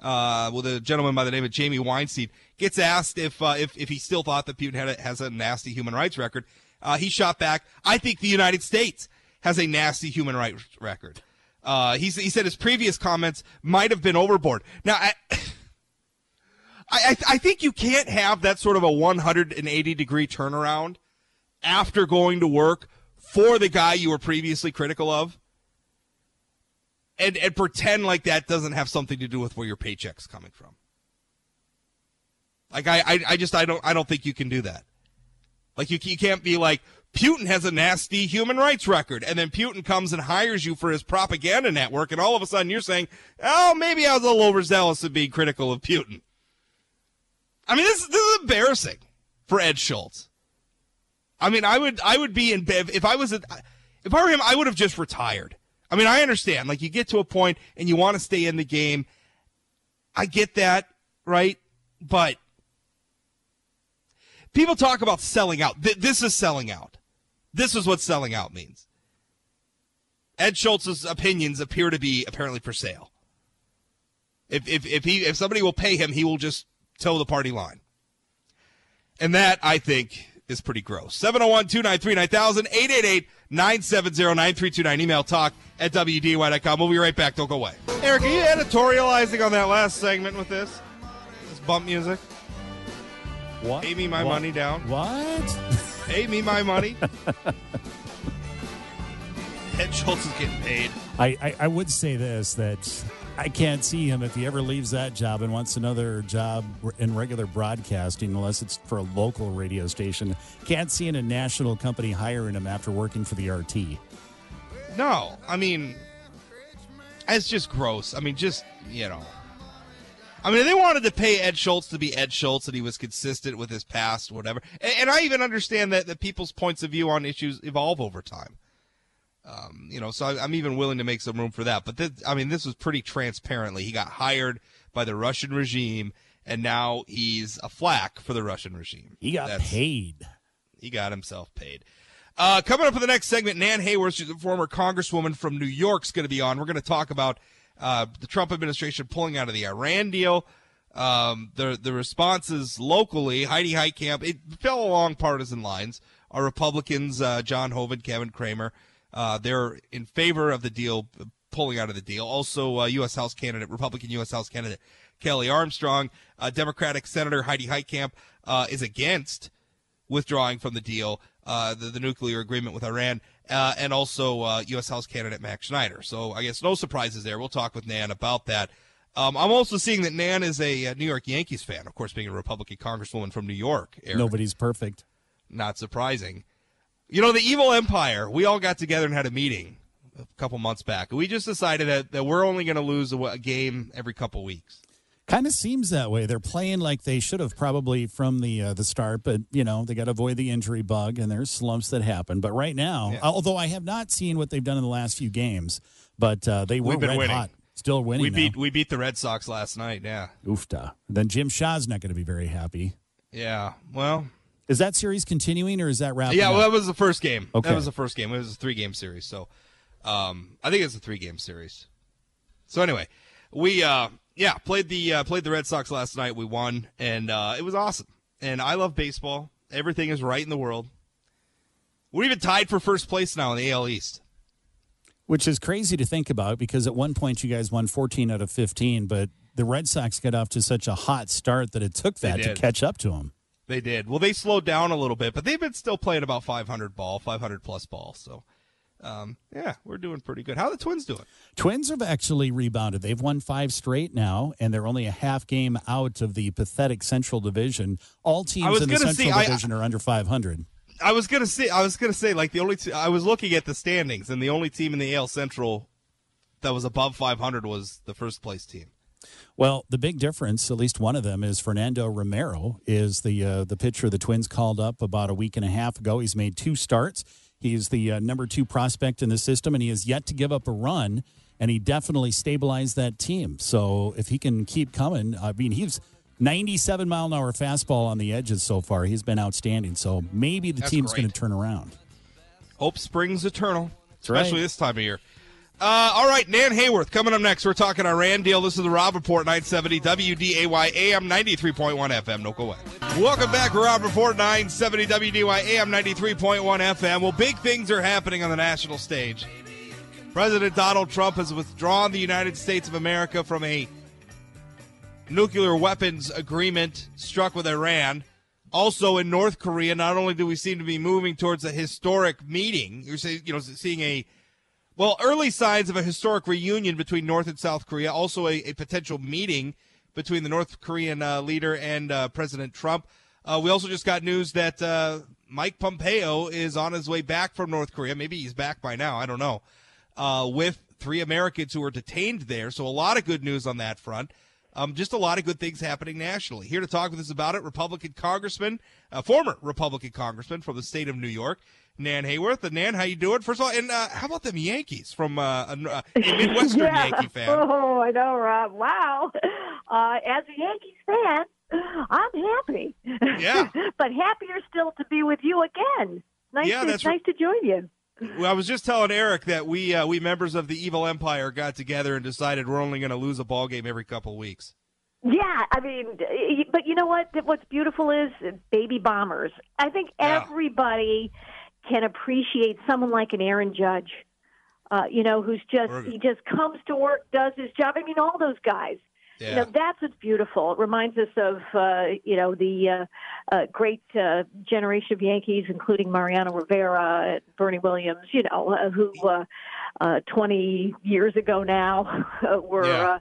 B: uh, with a gentleman by the name of Jamie Weinstein. Gets asked if uh, if if he still thought that Putin a, has a nasty human rights record. Uh, he shot back. I think the United States has a nasty human rights record. Uh, he, he said his previous comments might have been overboard. Now, I, I, I think you can't have that sort of a 180 degree turnaround after going to work for the guy you were previously critical of and, and pretend like that doesn't have something to do with where your paycheck's coming from. Like I, I, I just I don't I don't think you can do that. Like you, you can't be like Putin has a nasty human rights record, and then Putin comes and hires you for his propaganda network, and all of a sudden you're saying, "Oh, maybe I was a little overzealous of being critical of Putin." I mean, this, this is embarrassing for Ed Schultz. I mean, I would I would be in if I was a, if I were him, I would have just retired. I mean, I understand. Like you get to a point and you want to stay in the game. I get that, right? But people talk about selling out. This is selling out. This is what selling out means. Ed Schultz's opinions appear to be apparently for sale. If if if he if somebody will pay him, he will just toe the party line. And that I think is pretty gross. 701-293-9000, 888-970-9329. Email talk at WDAY.com. We'll be right back. Don't go away. Eric, are you editorializing on that last segment with this? This bump music?
G: What?
B: Pay me my
G: what?
B: money down.
G: What?
B: Pay me my money. Ed Schultz is getting paid.
G: I, I, I would say this that I can't see him if he ever leaves that job and wants another job in regular broadcasting, unless it's for a local radio station. Can't see in a national company hiring him after working for the RT.
B: No, I mean, it's just gross. I mean, just, you know. I mean, they wanted to pay Ed Schultz to be Ed Schultz and he was consistent with his past, whatever. And, and I even understand that, that people's points of view on issues evolve over time. Um, you know, so I, am even willing to make some room for that. But this, I mean, this was pretty transparently. He got hired by the Russian regime, and now he's a flack for the Russian regime.
G: He got
B: That's,
G: paid.
B: He got himself paid. Uh, coming up for the next segment, Nan Hayworth, she's a former congresswoman from New York, is going to be on. We're going to talk about uh, the Trump administration pulling out of the Iran deal. Um, the the responses locally, Heidi Heitkamp, it fell along partisan lines. Our Republicans, uh, John Hoeven, Kevin Cramer, uh, they're in favor of the deal, pulling out of the deal. Also, uh, U.S. House candidate, Republican U.S. House candidate Kelly Armstrong, uh, Democratic Senator Heidi Heitkamp uh, is against withdrawing from the deal, uh, the, the, nuclear agreement with Iran, uh, and also U.S. House candidate Mac Schneider. So I guess no surprises there. We'll talk with Nan about that. Um, I'm also seeing that Nan is a, a, New York Yankees fan, of course, being a Republican congresswoman from New York. Eric.
G: Nobody's perfect.
B: Not surprising. You know, the evil empire, we all got together and had a meeting a couple months back. We just decided that, that we're only going to lose a, a, game every couple weeks.
G: Kind of seems that way. They're playing like they should have probably from the uh, the start, but you know they got to avoid the injury bug, and there's slumps that happen. But right now, yeah. although I have not seen what they've done in the last few games, but uh, they were red
B: winning.
G: hot, still winning.
B: We
G: now.
B: beat we beat the Red Sox last night. Yeah,
G: oofta. Then Jim Shaw's not going to be very happy.
B: Yeah, well,
G: is that series continuing or is that wrapping?
B: Yeah,
G: well,
B: that was the first game.
G: Okay.
B: That was the first game. It was a three game series. So, um, I think it's a three game series. So anyway, we uh, yeah played the uh, played the Red Sox last night. We won, and uh, it was awesome. And I love baseball. Everything is right in the world. We're even tied for first place now in the AL East.
G: Which is crazy to think about because at one point you guys won 14 out of 15, but the Red Sox got off to such a hot start that it took that to catch up to them.
B: They did. Well, they slowed down a little bit, but they've been still playing about 500 ball, 500 plus ball. So, um, yeah, we're doing pretty good. How are the Twins doing?
G: Twins have actually rebounded. They've won five straight now, and they're only a half game out of the pathetic Central Division. All teams in the Central see, Division I, are under 500.
B: I was gonna say, I was gonna say, like the only t- I was looking at the standings, and the only team in the AL Central that was above 500 was the first place team.
G: Well, the big difference, at least one of them, is Fernando Romero is the uh, the pitcher the Twins called up about a week and a half ago. He's made two starts. He's the uh, number two prospect in the system, and he has yet to give up a run. And he definitely stabilized that team. So if he can keep coming, I mean, he's 97 mile an hour fastball on the edges so far. He's been outstanding. So maybe the
B: That's
G: team's going to turn around.
B: Hope springs eternal,
G: right.
B: especially this time of year. Uh, all right, Nan Hayworth coming up next. We're talking Iran deal. This is the Rob Report 970 WDAY AM 93.1 FM. Don't go away. Welcome back, Rob Report 970 WDAY AM 93.1 FM. Well, big things are happening on the national stage. President Donald Trump has withdrawn the United States of America from a nuclear weapons agreement struck with Iran. Also in North Korea, not only do we seem to be moving towards a historic meeting, you're you know, seeing a well, early signs of a historic reunion between North and South Korea, also a, a potential meeting between the North Korean uh, leader and uh, President Trump. Uh, we also just got news that uh, Mike Pompeo is on his way back from North Korea. Maybe he's back by now. I don't know. Uh, with three Americans who were detained there. So a lot of good news on that front. Um, just a lot of good things happening nationally. Here to talk with us about it, Republican Congressman, uh, former Republican Congressman from the state of New York, Nan Hayworth. And Nan, how you doing? First of all, and uh, how about them Yankees from uh, a, a Midwestern
H: yeah.
B: Yankee fan?
H: Oh, I know, Rob. Wow. Uh, as a Yankees fan, I'm happy.
B: Yeah.
H: but happier still to be with you again. Nice,
B: Yeah,
H: to, nice to join you.
B: Well, I was just telling Eric that we uh, we members of the Evil Empire got together and decided we're only going to lose a ball game every couple weeks.
H: Yeah, I mean, but you know what? What's beautiful is baby bombers. I think
B: Yeah.
H: everybody can appreciate someone like an Aaron Judge. Uh, you know, who's just he just comes to work, does his job. I mean, all those guys. You know, that's what's beautiful. It reminds us of uh, you know the uh, uh, great uh, generation of Yankees, including Mariano Rivera, and Bernie Williams. You know, uh, who uh, uh, 20 years ago now uh, were
B: Yeah.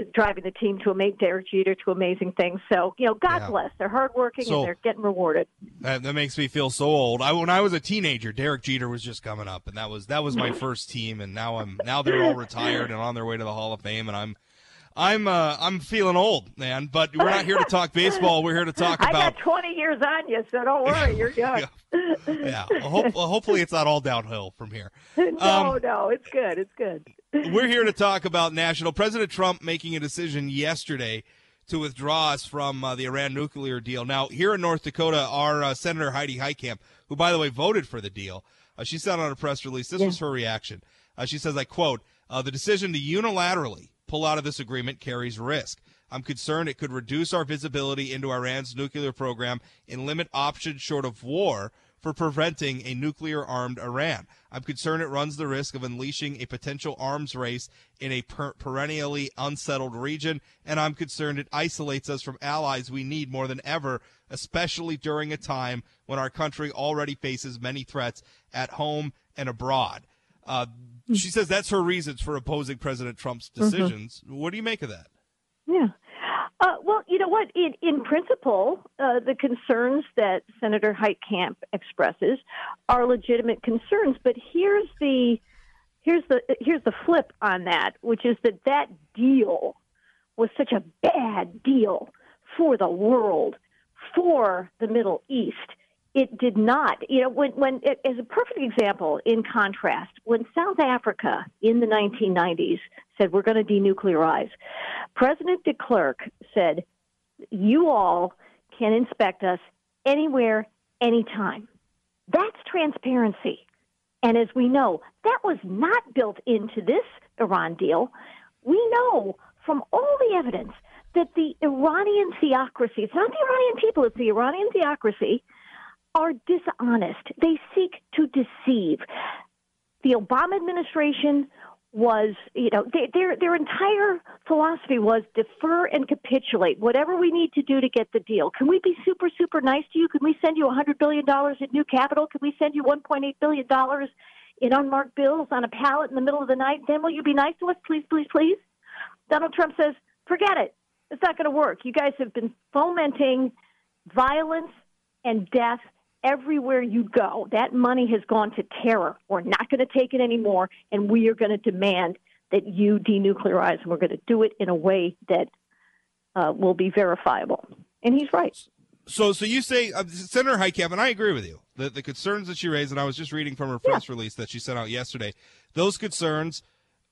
H: uh, driving the team to make Derek Jeter to amazing things. So you know, God
B: Yeah.
H: bless. They're hardworking
B: So-
H: and they're getting rewarded.
B: That, that makes me feel so old. I, when I was a teenager, Derek Jeter was just coming up, and that was that was my first team. And now I'm now they're all retired and on their way to the Hall of Fame, and I'm I'm uh, I'm feeling old, man. But we're not here to talk baseball. We're here to talk about.
H: I got 20 years on you, so don't worry, you're young.
B: yeah. Well, hope, well, hopefully it's not all downhill from here.
H: no,
B: Um,
H: no, it's good. It's good.
B: We're here to talk about national. President Trump making a decision yesterday to withdraw us from uh, the Iran nuclear deal. Now, here in North Dakota, our uh, Senator Heidi Heitkamp, who, by the way, voted for the deal, uh, she said on a press release, this was her reaction. Uh, she says, I quote, uh, the decision to unilaterally pull out of this agreement carries risk. I'm concerned it could reduce our visibility into Iran's nuclear program and limit options short of war for preventing a nuclear armed Iran. I'm concerned it runs the risk of unleashing a potential arms race in a per- perennially unsettled region, and I'm concerned it isolates us from allies we need more than ever, especially during a time when our country already faces many threats at home and abroad. Uh, she says that's her reasons for opposing President Trump's decisions. What do you make of that?
H: Yeah. Uh, well, you know what? In, in principle, uh, the concerns that Senator Heitkamp expresses are legitimate concerns. But here's the here's the here's the flip on that, which is that that deal was such a bad deal for the world, for the Middle East. It did not, you know, when when as a perfect example, in contrast, when South Africa in the 1990s said we're going to denuclearize, President de Klerk said, "You all can inspect us anywhere, anytime." That's transparency. And as we know, that was not built into this Iran deal. We know from all the evidence that the Iranian theocracy, it's not the Iranian people, it's the Iranian theocracy, are dishonest. They seek to deceive. The Obama administration was, you know, they, their their entire philosophy was defer and capitulate. Whatever we need to do to get the deal. Can we be super super nice to you? Can we send you a hundred billion dollars in new capital? Can we send you one point eight billion dollars in unmarked bills on a pallet in the middle of the night? Then will you be nice to us, please, please, please? Donald Trump says, forget it. It's not going to work. You guys have been fomenting violence and death everywhere you go. That money has gone to terror. We're not going to take it anymore, and we are going to demand that you denuclearize, and we're going to do it in a way that uh, will be verifiable. And he's right.
B: So, so you say uh, Senator Heitkamp, and I agree with you. The the concerns that she raised, and I was just reading from her press release that she sent out yesterday. Those concerns,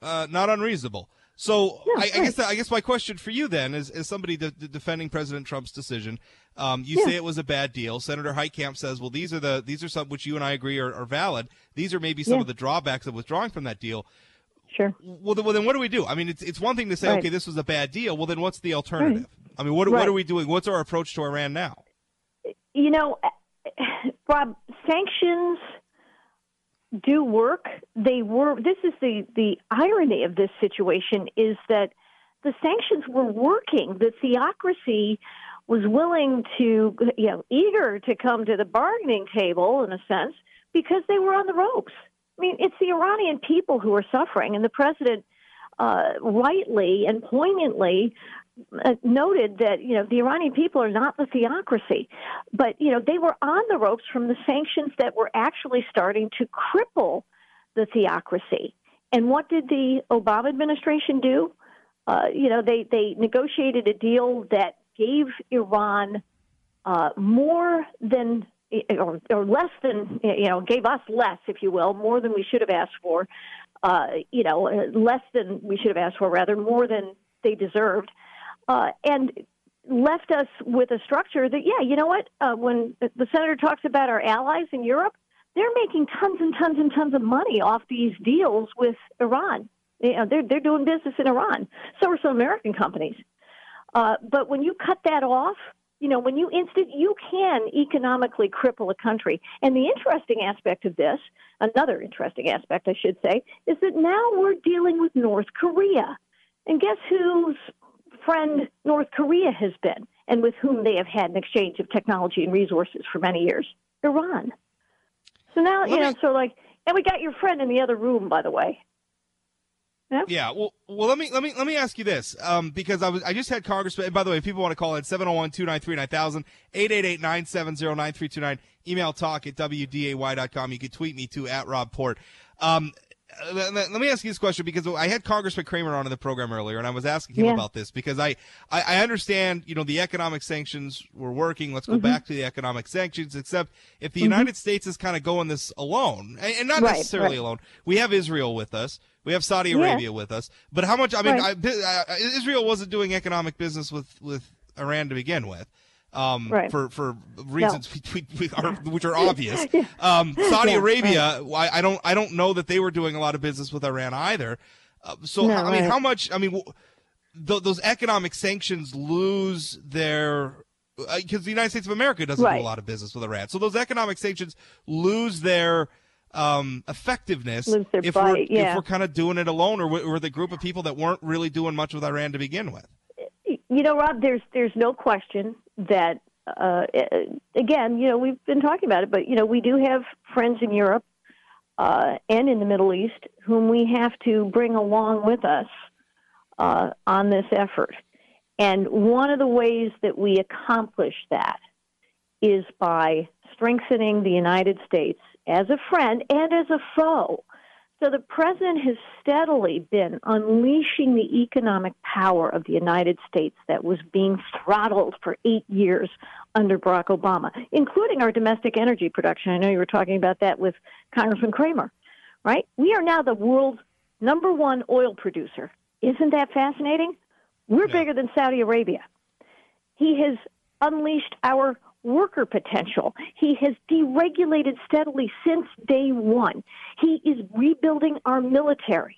B: uh, not unreasonable. So I, I, guess I guess my question for you then is, is somebody de- de- defending President Trump's decision. Um, you yeah. say it was a bad deal. Senator Heitkamp says, well, these are the these are some which you and I agree are, are valid. These are maybe some yeah. of the drawbacks of withdrawing from that deal.
H: Sure.
B: Well, then, well, then what do we do? I mean, it's it's one thing to say, right. okay, this was a bad deal. Well, then what's the alternative? Right. I mean, what right. what are we doing? What's our approach to Iran now?
H: You know, Rob, sanctions do work. They were. This is the the irony of this situation is that the sanctions were working. The theocracy was willing to, you know, eager to come to the bargaining table in a sense because they were on the ropes. I mean, it's the Iranian people who are suffering, and the president uh, rightly and poignantly uh, noted that you know the Iranian people are not the theocracy, but you know they were on the ropes from the sanctions that were actually starting to cripple the theocracy. And what did the Obama administration do? Uh, you know they they negotiated a deal that gave Iran uh, more than or, or, less than you know gave us less, if you will, more than we should have asked for. Uh, you know, less than we should have asked for, rather more than they deserved uh, and left us with a structure that, yeah, you know what? Uh, when the senator talks about our allies in Europe, they're making tons and tons and tons of money off these deals with Iran. You know, they're they're doing business in Iran. So are some American companies. Uh, but when you cut that off, you know, when you instant, you can economically cripple a country. And the interesting aspect of this, another interesting aspect, I should say, is that now we're dealing with North Korea. And guess who's friend North Korea has been and with whom they have had an exchange of technology and resources for many years Iran. So now, you know, so like, and we got your friend in the other room, by the way.
B: Yeah. yeah. Well, well, let me let me let me ask you this, um, because I was I just had Congressman. by the way, if people want to call in 701-293-9000, 888-970-9329, email talk at wday.com. You can tweet me too at Rob Port. Um, let, let, me ask you this question because I had Congressman Cramer on in the program earlier, and I was asking him yeah. about this because I, I, I understand you know the economic sanctions were working. Let's go mm-hmm. back to the economic sanctions. Except if the mm-hmm. United States is kind of going this alone, and, and not right, necessarily right. alone, we have Israel with us. We have Saudi Arabia yeah. with us. But how much? I mean, right. I, I, Israel wasn't doing economic business with with Iran to begin with um, right. for for reasons no. we, we are, which are obvious. um, Saudi yeah, Arabia, right. I, I, don't I don't know that they were doing a lot of business with Iran either. Uh, so no, I mean, right. how much? I mean, th- those economic sanctions lose their because uh, the United States of America doesn't do a lot of business with Iran. So those economic sanctions lose their um, effectiveness
H: if
B: bite, we're
H: yeah.
B: if we're kind of doing it alone, or we're the group of people that weren't really doing much with Iran to begin with.
H: You know, Rob, there's there's no question that uh, again, you know, we've been talking about it, but you know, we do have friends in Europe uh, and in the Middle East whom we have to bring along with us uh, on this effort. And one of the ways that we accomplish that is by strengthening the United States as a friend and as a foe so the president has steadily been unleashing the economic power of the United States that was being throttled for eight years under Barack Obama, including our domestic energy production. I know you were talking about that with Congressman Cramer, right? We are now the world's number one oil producer. Isn't that fascinating? We're yeah. bigger than Saudi Arabia. He has unleashed our worker potential. He has deregulated steadily since day one. He is rebuilding our military.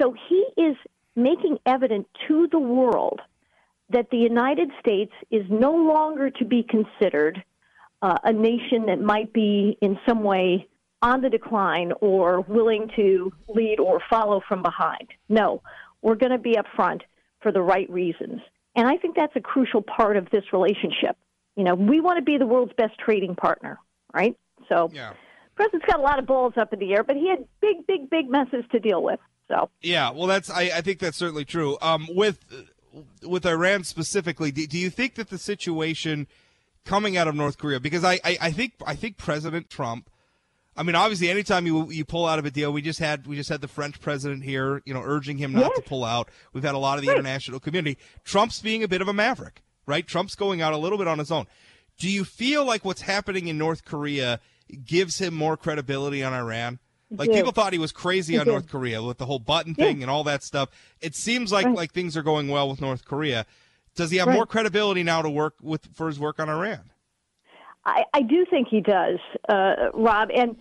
H: So he is making evident to the world that the United States is no longer to be considered uh, a nation that might be in some way on the decline or willing to lead or follow from behind. No, we're going to be up front for the right reasons. And I think that's a crucial part of this relationship. You know, we want to be the world's best trading partner, right? So, yeah. President's got a lot of balls up in the air, but he had big, big, big messes to deal with. So,
B: yeah, well, that's I, I think that's certainly true. Um, with with Iran specifically, do, do you think that the situation coming out of North Korea, because I, I, I think I think President Trump. I mean, obviously, anytime you you pull out of a deal, we just had we just had the French president here, you know, urging him not yes. to pull out. We've had a lot of the right. international community. Trump's being a bit of a maverick right? Trump's going out a little bit on his own. Do you feel like what's happening in North Korea gives him more credibility on Iran? Like people thought he was crazy on North Korea with the whole button thing yeah. and all that stuff. It seems like right. like things are going well with North Korea. Does he have right. more credibility now to work with for his work on Iran?
H: I, I do think he does, uh, Rob, and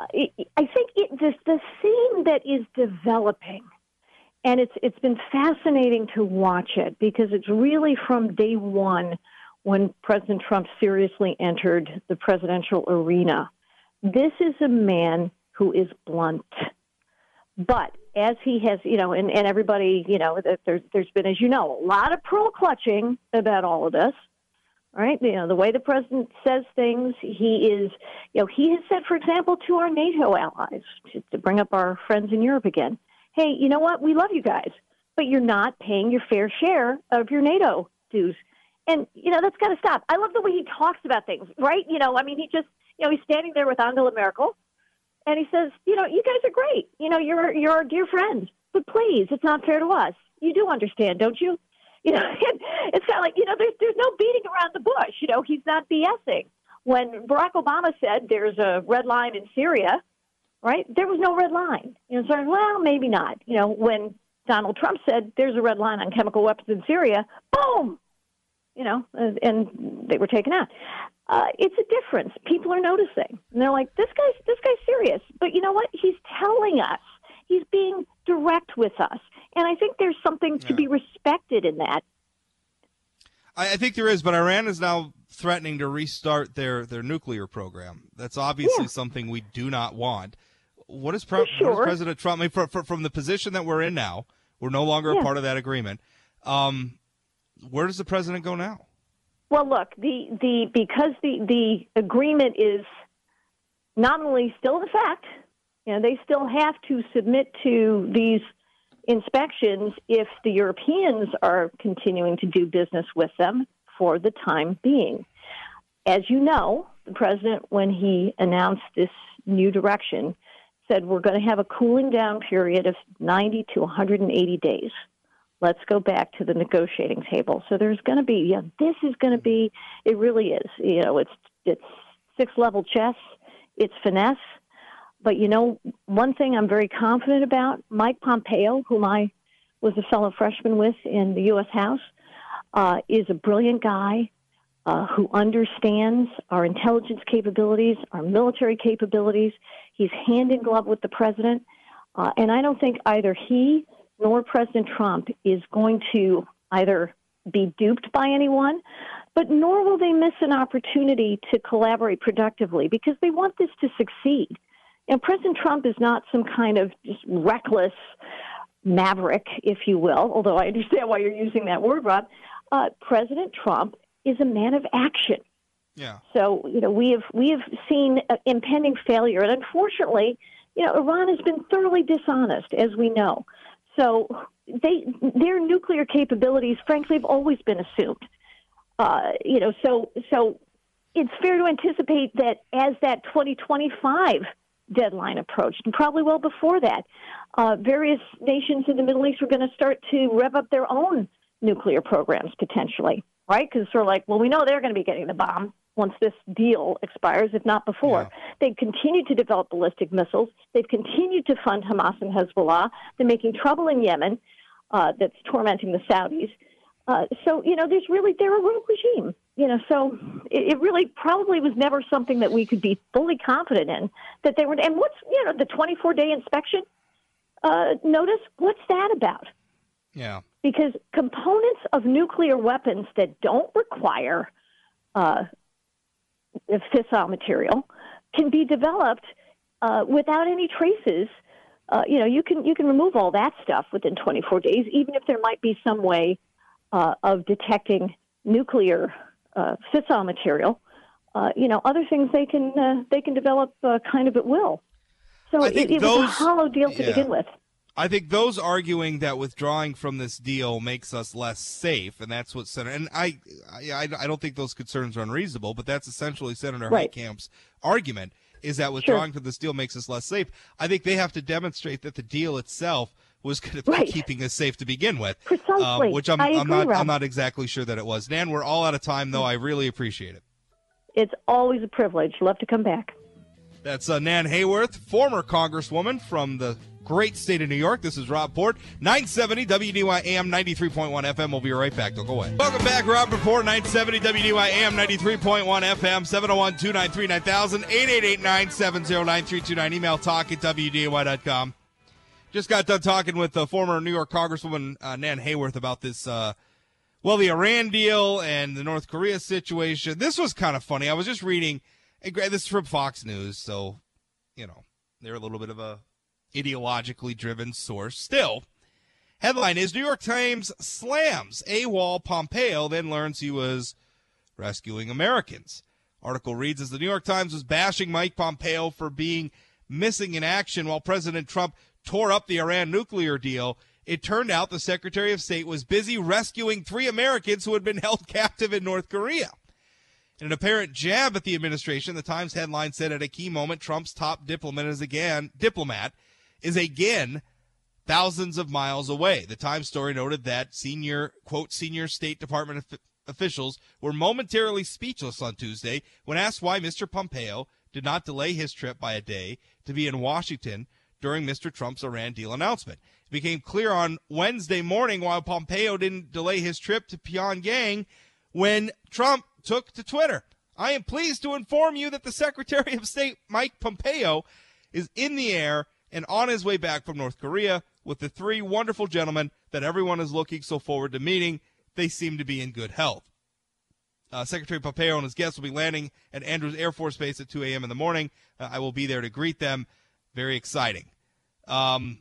H: I think it, the the theme that is developing, and it's it's been fascinating to watch it because it's really from day one when President Trump seriously entered the presidential arena. This is a man who is blunt. But as he has, you know, and, and everybody, you know, there's, there's been, as you know, a lot of pearl clutching about all of this, right? You know, the way the president says things, he is, you know, he has said, for example, to our NATO allies, to, to bring up our friends in Europe again, hey, you know what? We love you guys, but you're not paying your fair share of your NATO dues. And, you know, that's got to stop. I love the way he talks about things, right? You know, I mean, he just, you know, he's standing there with Angela Merkel and he says, you know, you guys are great. You know, you're you're our dear friends, but please, it's not fair to us. You do understand, don't you? You know, it's kind of like you know, there's there's no beating around the bush. You know, he's not BSing. When Barack Obama said there's a red line in Syria, right? There was no red line. You know, so well, maybe not. You know, when Donald Trump said there's a red line on chemical weapons in Syria, boom, you know, and they were taken out uh, it's a difference. People are noticing, and they're like, "This guy's this guy's serious." But you know what? He's telling us. He's being direct with us, and I think there's something to yeah. be respected in that.
B: I, I, think there is, but Iran is now threatening to restart their their nuclear program. That's obviously yeah. something we do not want. What is, pre-
H: sure.
B: what is President Trump? I mean, for, for, from the position that we're in now, we're no longer yeah. a part of that agreement. Um, where does the president go now?
H: Well, look, the, the because the, the agreement is nominally still in effect, you know, they still have to submit to these inspections if the Europeans are continuing to do business with them for the time being. As you know, the president, when he announced this new direction, said we're going to have a cooling down period of 90 to 180 days let's go back to the negotiating table. So there's going to be, yeah, this is going to be, it really is. You know, it's it's six level chess, it's finesse. But you know, one thing I'm very confident about, Mike Pompeo, whom I was a fellow freshman with in the U.S. House, uh, is a brilliant guy uh, who understands our intelligence capabilities, our military capabilities. He's hand in glove with the president. Uh, and I don't think either he nor President Trump is going to either be duped by anyone, but nor will they miss an opportunity to collaborate productively because they want this to succeed. And President Trump is not some kind of reckless maverick, if you will, although I understand why you're using that word, Rob. Uh, President Trump is a man of action.
B: Yeah.
H: So you know we have we have seen impending failure, and unfortunately, you know Iran has been thoroughly dishonest, as we know. So they their nuclear capabilities, frankly, have always been assumed. Uh, you know, so so it's fair to anticipate that as that 2025 deadline approached, and probably well before that, uh, various nations in the Middle East were going to start to rev up their own nuclear programs potentially, right? Because sort of like, well, we know they're going to be getting the bomb once this deal expires, if not before. Yeah. They've continued to develop ballistic missiles. They've continued to fund Hamas and Hezbollah. They're making trouble in Yemen uh, that's tormenting the Saudis. Uh, so, you know, there's really, they're a rogue regime. You know, so it, it really probably was never something that we could be fully confident in that they were. And what's, you know, the 24 day inspection uh, notice? What's that about?
B: Yeah.
H: Because components of nuclear weapons that don't require uh, fissile material can be developed uh, without any traces. Uh, you know, you can you can remove all that stuff within 24 days, even if there might be some way uh, of detecting nuclear uh, fissile material. Uh, you know, other things they can uh, they can develop kind of at will. So it, it those, was a hollow deal to yeah. begin with.
B: I think those arguing that withdrawing from this deal makes us less safe, and that's what Senator and I, I, I don't think those concerns are unreasonable, but that's essentially Senator right. Heitkamp's argument is that withdrawing sure. from this deal makes us less safe. I think they have to demonstrate that the deal itself was going to be right. keeping us safe to begin with,
H: Precisely. Um,
B: which I'm, I'm not Rob. I'm not exactly sure that it was. Nan, we're all out of time though. I really appreciate it.
H: It's always a privilege. Love to come back.
B: That's uh, Nan Hayworth, former Congresswoman from the great state of New York. This is Rob Port, 970 WDAY AM 93.1 FM. We'll be right back. Don't go away. Welcome back, Rob Report, 970 WDAY AM 93.1 FM, 701 293 9000, 888 970 9329. Email talk at WDAY.com. Just got done talking with the former New York Congresswoman uh, Nan Hayworth about this, uh, well, the Iran deal and the North Korea situation. This was kind of funny. I was just reading, this is from Fox News, so, you know, they're a little bit of a ideologically driven source. Still, headline is New York Times slams AWOL Pompeo, then learns he was rescuing Americans. Article reads as the New York Times was bashing Mike Pompeo for being missing in action while President Trump tore up the Iran nuclear deal. It turned out the Secretary of State was busy rescuing three Americans who had been held captive in North Korea. In an apparent jab at the administration, the Times headline said at a key moment, Trump's top diplomat is again diplomat is again thousands of miles away. The Times story noted that senior, quote, senior State Department officials were momentarily speechless on Tuesday when asked why Mr. Pompeo did not delay his trip by a day to be in Washington during Mr. Trump's Iran deal announcement. It became clear on Wednesday morning why Pompeo didn't delay his trip to Pyongyang when Trump took to Twitter. I am pleased to inform you that the Secretary of State, Mike Pompeo, is in the air and on his way back from North Korea with the three wonderful gentlemen that everyone is looking so forward to meeting. They seem to be in good health. Uh, Secretary Pompeo and his guests will be landing at Andrews Air Force Base at 2 a.m. in the morning. Uh, I will be there to greet them. Very exciting. Um,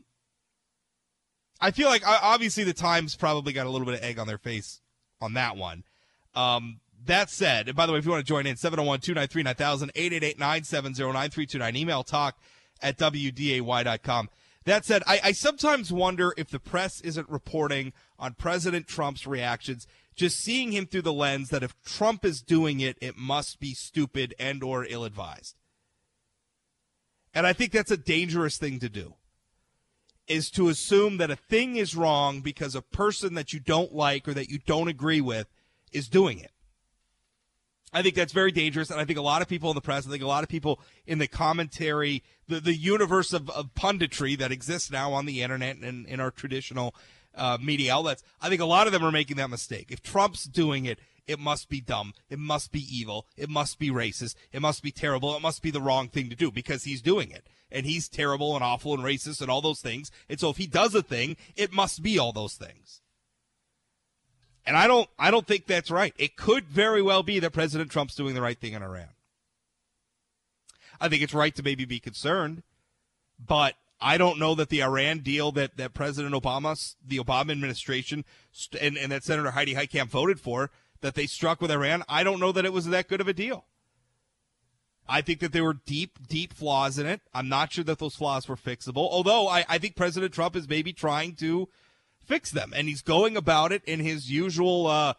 B: I feel like obviously the Times probably got a little bit of egg on their face on that one. Um, that said, and by the way, if you want to join in, 701 293 9000 888 970 9329, email talk at WDAY.com. That said, I, I, sometimes wonder if the press isn't reporting on President Trump's reactions, just seeing him through the lens that if Trump is doing it, it must be stupid and or ill-advised. And I think that's a dangerous thing to do. Is to assume that a thing is wrong because a person that you don't like or that you don't agree with is doing it. I think that's very dangerous, and I think a lot of people in the press, I think a lot of people in the commentary, the, the universe of, of punditry that exists now on the internet and in our traditional uh, media outlets, I think a lot of them are making that mistake. If Trump's doing it, it must be dumb. It must be evil. It must be racist. It must be terrible. It must be the wrong thing to do because he's doing it. And he's terrible and awful and racist and all those things. And so if he does a thing, it must be all those things. And I don't I don't think that's right. It could very well be that President Trump's doing the right thing in Iran. I think it's right to maybe be concerned, but I don't know that the Iran deal that, that President Obama, the Obama administration, and, and that Senator Heidi Heitkamp voted for, that they struck with Iran, I don't know that it was that good of a deal. I think that there were deep, deep flaws in it. I'm not sure that those flaws were fixable, although I, I think President Trump is maybe trying to fix them, and he's going about it in his usual uh,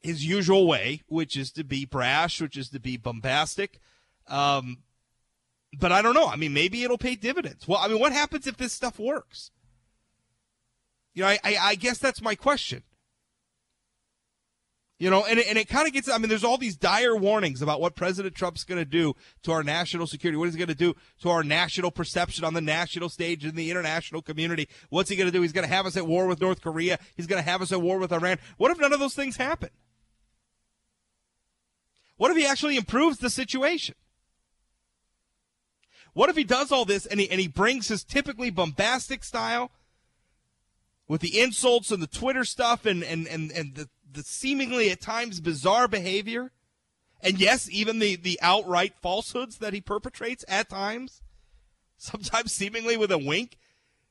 B: his usual way, which is to be brash, which is to be bombastic. Um, but I don't know. I mean, maybe it'll pay dividends. Well, I mean, what happens if this stuff works? You know, I, I, I guess that's my question. You know, and it, and it kind of gets, I mean, there's all these dire warnings about what President Trump's going to do to our national security. What is he going to do to our national perception on the national stage in the international community? What's he going to do? He's going to have us at war with North Korea. He's going to have us at war with Iran. What if none of those things happen? What if he actually improves the situation? What if he does all this and he, and he brings his typically bombastic style with the insults and the Twitter stuff and, and, and, and the the seemingly at times bizarre behavior, and yes, even the, the outright falsehoods that he perpetrates at times, sometimes seemingly with a wink,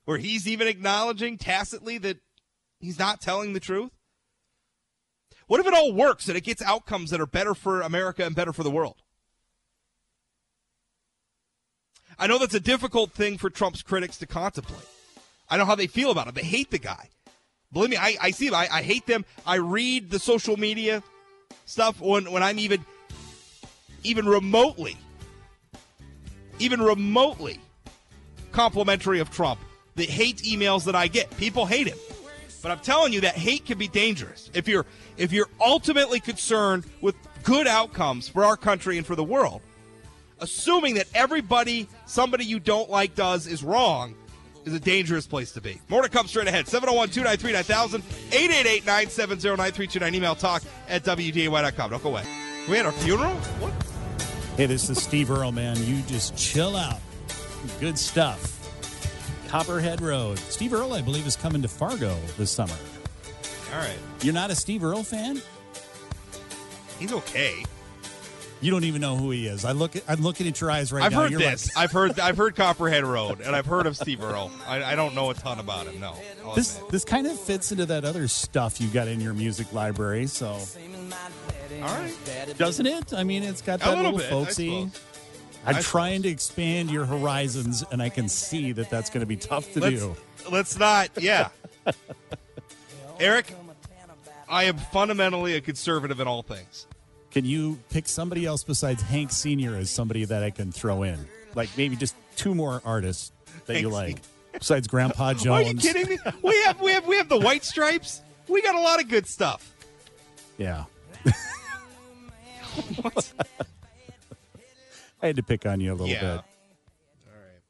B: where he's even acknowledging tacitly that he's not telling the truth? What if it all works and it gets outcomes that are better for America and better for the world? I know that's a difficult thing for Trump's critics to contemplate. I know how they feel about it. They hate the guy. Believe me, I, I see them. I, I hate them. I read the social media stuff when, when I'm even even remotely even remotely complimentary of Trump. The hate emails that I get. People hate him. But I'm telling you that hate can be dangerous. If you're if you're ultimately concerned with good outcomes for our country and for the world, assuming that everybody somebody you don't like does is wrong is a dangerous place to be. More to come straight ahead. 701 293 9000 888 970 9329. Email talk at WDAY.com. Don't go away. We had a funeral? What?
G: Hey, this is Steve Earle, man. You just chill out. Good stuff. Copperhead Road. Steve Earle, I believe, is coming to Fargo this summer.
B: All right.
G: You're not a Steve Earle fan?
B: He's okay.
G: You don't even know who he is. I look. At, I'm looking at your eyes right
B: I've
G: now.
B: heard
G: You're
B: this.
G: like-
B: I've heard. I've heard Copperhead Road, and I've heard of Steve Earle. I, I don't know a ton about him. No. I'll
G: this
B: admit.
G: this kind of fits into that other stuff you got in your music library. So,
B: All right.
G: doesn't it? I mean, it's got
B: A
G: that
B: little
G: little,
B: bit,
G: folksy. I'm
B: I
G: trying to expand your horizons, and I can see that that's going to be tough to
B: Let's,
G: do.
B: let's not. Yeah. Eric, I am fundamentally a conservative in all things.
G: Can you pick somebody else besides Hank Senior as somebody that I can throw in? Like maybe just two more artists that you
B: Hank
G: like besides Grandpa Jones.
B: Are you kidding me? We have we have we have the White Stripes. We got a lot of good stuff.
G: Yeah. I had to pick on you a little
B: Yeah.
G: bit.
B: All right.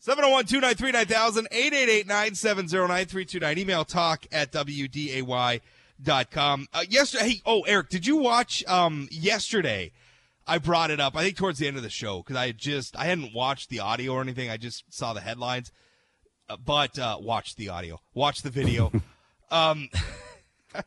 B: 701 293 9000 888 970 9329. Email talk at WDAY.com. Uh, yesterday, hey, oh, Eric, did you watch um, yesterday? I brought it up, I think, towards the end of the show because I just, I hadn't watched the audio or anything. I just saw the headlines, uh, but uh, watched the audio, watched the video. um,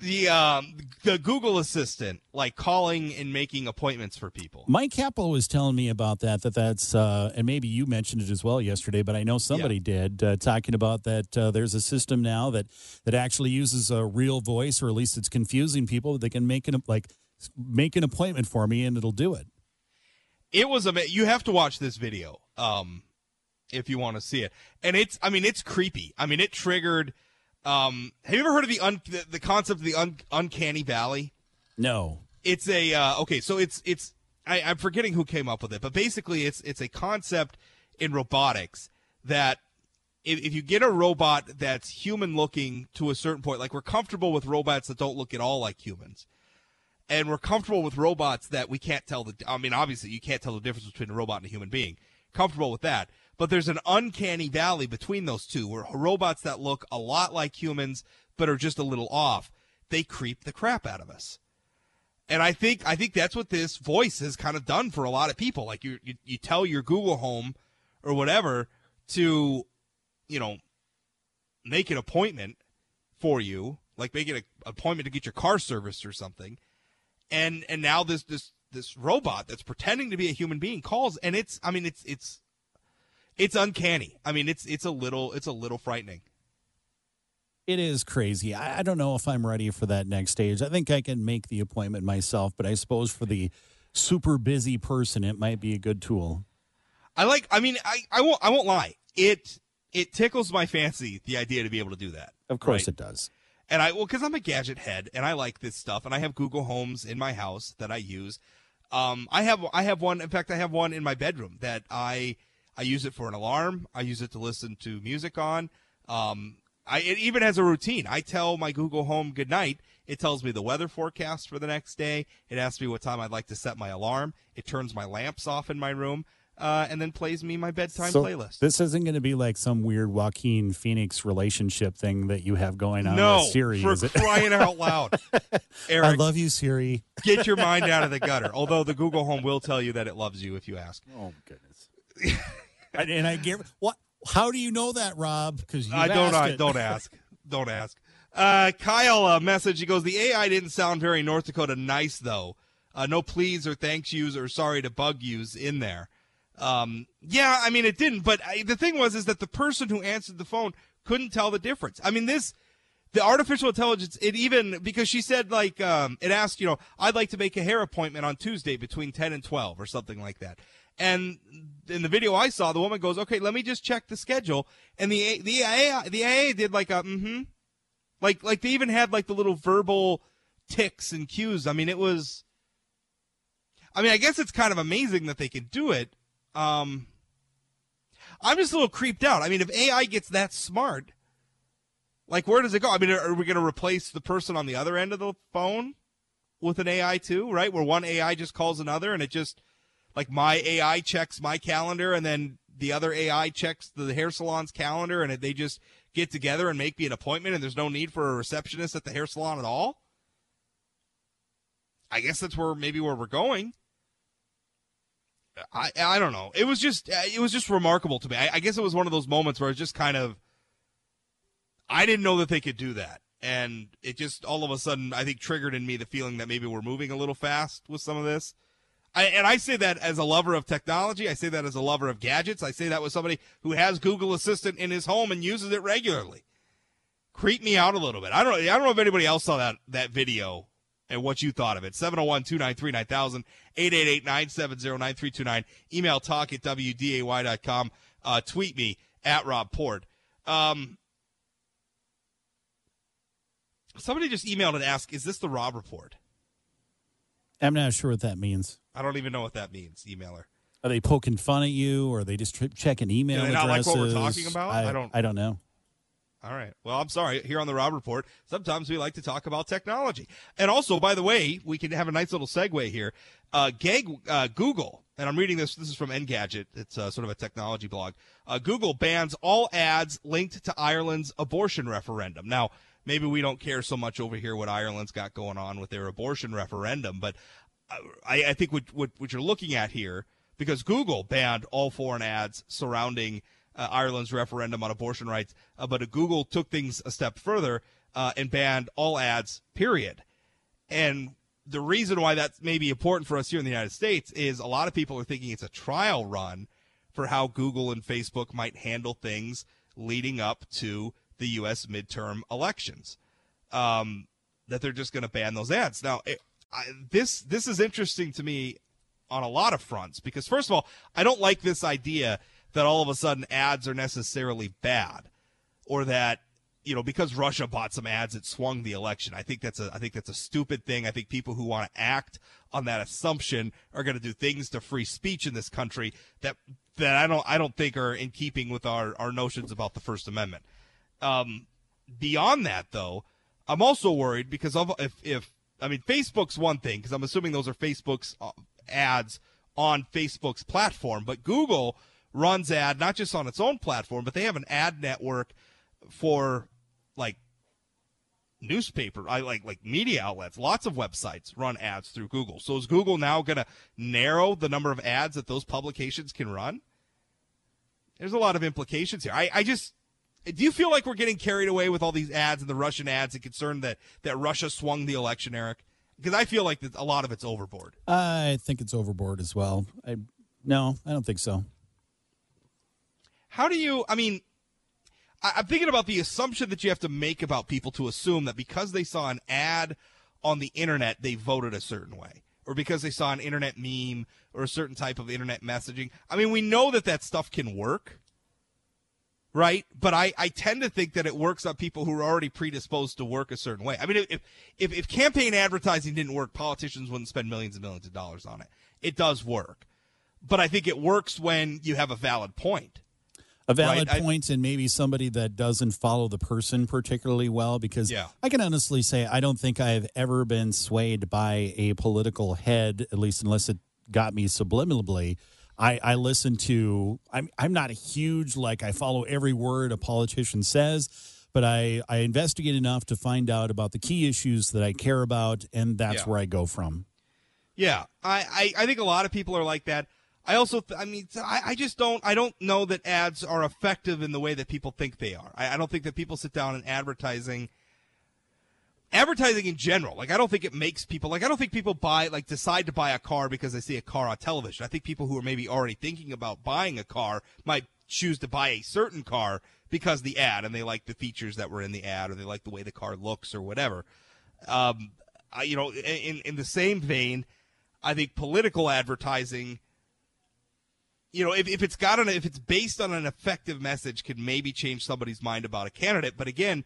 B: the um, the Google Assistant, like calling and making appointments for people.
G: Mike Capel was telling me about that. That that's uh, and maybe you mentioned it as well yesterday, but I know somebody did uh, talking about that. Uh, there's a system now that that actually uses a real voice, or at least it's confusing people. That they can make an like make an appointment for me, and it'll do it.
B: it was a you have to watch this video um if you want to see it and it's i mean it's creepy i mean it triggered um have you ever heard of the un, the, the concept of the un, uncanny valley
G: No,
B: it's a uh, okay so it's it's I, i'm forgetting who came up with it but basically it's it's a concept in robotics that if, if you get a robot that's human looking to a certain point like we're comfortable with robots that don't look at all like humans and we're comfortable with robots that we can't tell the I mean obviously you can't tell the difference between a robot and a human being. Comfortable with that. But there's an uncanny valley between those two where robots that look a lot like humans but are just a little off, they creep the crap out of us. And I think I think that's what this voice has kind of done for a lot of people. Like you you, you tell your Google Home or whatever to you know make an appointment for you, like make an appointment to get your car serviced or something and and now this this this robot that's pretending to be a human being calls and it's i mean it's it's it's uncanny i mean it's it's a little it's a little frightening
G: it is crazy. I, I don't know if I'm ready for that next stage. I think I can make the appointment myself, but I suppose for the super busy person, it might be a good tool.
B: i like i mean i i won't i won't lie it it tickles my fancy the idea to be able to do that
G: Of course,
B: Right.
G: it does.
B: and I well because I'm a gadget head and I like this stuff and I have Google Homes in my house that I use. Um, I have I have one. In fact, I have one in my bedroom that I I use it for an alarm. I use it to listen to music on. Um, I it even has a routine. I tell my Google Home good night. It tells me the weather forecast for the next day. It asks me what time I'd like to set my alarm. It turns my lamps off in my room. Uh, and then plays me my bedtime
G: So
B: playlist.
G: This isn't going to be like some weird Joaquin Phoenix relationship thing that you have going on
B: no,
G: with Siri,
B: for
G: is it?
B: crying out loud, Eric.
G: I love you, Siri.
B: get your mind out of the gutter. Although the Google Home will tell you that it loves you if you ask.
G: Oh goodness. and, and I get what? How do you know that, Rob? Because
B: I don't. I don't ask. Don't ask. Uh, Kyle, uh, message. He goes. The AI didn't sound very North Dakota nice though. Uh, no please or thanks yous or sorry to bug yous in there. Um, yeah, I mean it didn't. But I, the thing was, is that the person who answered the phone couldn't tell the difference. I mean this. The artificial intelligence, it even because she said like um, it asked, you know, I'd like to make a hair appointment on Tuesday between ten and twelve or something like that. And in the video I saw, the woman goes, "Okay, let me just check the schedule." And the the AI the AA did like a mm-hmm, like like they even had like the little verbal ticks and cues. I mean, it was. I mean, I guess it's kind of amazing that they could do it. Um, I'm just a little creeped out. I mean, if AI gets that smart, like where does it go? I mean, are we going to replace the person on the other end of the phone with an AI too? Right, where one AI just calls another and it just like my AI checks my calendar, and then the other AI checks the hair salon's calendar, and they just get together and make me an appointment, and there's no need for a receptionist at the hair salon at all. I guess that's where maybe where we're going. I I don't know. It was just uh, it was just remarkable to me. I, I guess it was one of those moments where it's just kind of I didn't know that they could do that, and it just all of a sudden I think triggered in me the feeling that maybe we're moving a little fast with some of this. I, and I say that as a lover of technology. I say that as a lover of gadgets. I say that with somebody who has Google Assistant in his home and uses it regularly. Creep me out a little bit. I don't. I don't know if anybody else saw that that video and what you thought of it. 701 293 9000, 888 970 9329. Email talk at WDAY.com. Uh, tweet me at Rob Port. Um, somebody just emailed and asked, Is this the Rob Report?
G: I'm not sure what that means.
B: I don't even know what that means, emailer.
G: Are they poking fun at you, or are they just checking email
B: Do they
G: addresses?
B: not like what we're talking about?
G: I,
B: I don't-
G: I don't know.
B: All right. Well, I'm sorry. Here on the Rob Report, sometimes we like to talk about technology. And also, by the way, we can have a nice little segue here. Uh, Gag, uh, Google, and I'm reading this. This is from Engadget. It's uh, sort of a technology blog. Uh, Google bans all ads linked to Ireland's abortion referendum. Now, maybe we don't care so much over here what Ireland's got going on with their abortion referendum, but uh, I, I think what, what what you're looking at here, because Google banned all foreign ads surrounding uh, Ireland's referendum on abortion rights, uh, but Google took things a step further uh, and banned all ads. Period. And the reason why that's maybe important for us here in the United States is a lot of people are thinking it's a trial run for how Google and Facebook might handle things leading up to the U.S. midterm elections. Um, that they're just going to ban those ads. Now, it, I, this this is interesting to me on a lot of fronts because first of all, I don't like this idea that all of a sudden ads are necessarily bad, or that you know because Russia bought some ads, it swung the election. I think that's a I think that's a stupid thing. I think people who want to act on that assumption are going to do things to free speech in this country that that I don't I don't think are in keeping with our our notions about the First Amendment. Um, beyond that, though, I'm also worried because of if if I mean Facebook's one thing because I'm assuming those are Facebook's uh, ads on Facebook's platform, but Google runs ad not just on its own platform, but they have an ad network for like newspaper, I like like media outlets. Lots of websites run ads through Google. So is Google now going to narrow the number of ads that those publications can run? There's a lot of implications here. I, I just do you feel like we're getting carried away with all these ads and the Russian ads and concerned that that Russia swung the election, Eric? Because I feel like a lot of it's overboard.
G: I think it's overboard as well. I no, I don't think so.
B: How do you? I mean, I, I'm thinking about the assumption that you have to make about people to assume that because they saw an ad on the internet, they voted a certain way, or because they saw an internet meme or a certain type of internet messaging. I mean, we know that that stuff can work, right? But I, I tend to think that it works on people who are already predisposed to work a certain way. I mean, if if if campaign advertising didn't work, politicians wouldn't spend millions and millions of dollars on it. It does work, but I think it works when you have a valid point
G: a valid
B: Right, I-
G: point and maybe somebody that doesn't follow the person particularly well because
B: Yeah.
G: I can honestly say I don't think I've ever been swayed by a political head, at least unless it got me subliminally. I, I listen to I'm I'm not a huge like I follow every word a politician says, but I, I investigate enough to find out about the key issues that I care about and that's
B: Yeah.
G: where I go from.
B: Yeah, I, I, I think a lot of people are like that. I also, th- I mean, I, I just don't, I don't know that ads are effective in the way that people think they are. I, I don't think that people sit down and advertising, advertising in general. Like, I don't think it makes people, like, I don't think people buy, like, decide to buy a car because they see a car on television. I think people who are maybe already thinking about buying a car might choose to buy a certain car because the ad and they like the features that were in the ad or they like the way the car looks or whatever. Um, I, you know, in, in the same vein, I think political advertising, you know, if, if it's got an if it's based on an effective message, can maybe change somebody's mind about a candidate. But again,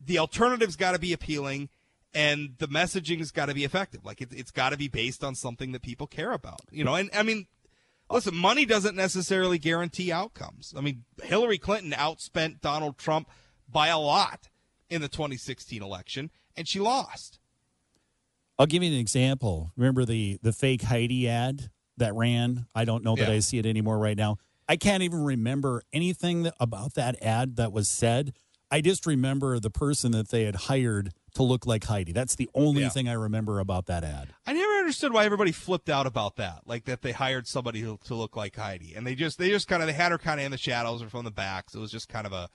B: the alternative's got to be appealing, and the messaging's got to be effective. Like it, it's got to be based on something that people care about. You know, and I mean, listen, money doesn't necessarily guarantee outcomes. I mean, Hillary Clinton outspent Donald Trump by a lot in the 2016 election, and she lost.
G: I'll give you an example. Remember the the fake Heidi ad that ran. I don't know that
B: Yeah.
G: I see it anymore right now. I can't even remember anything that, about that ad that was said. I just remember the person that they had hired to look like Heidi. That's the only
B: Yeah.
G: thing I remember about that ad.
B: I never understood why everybody flipped out about that. Like that they hired somebody to, to look like Heidi, and they just they just kind of they had her kind of in the shadows or from the back. So it was just kind of a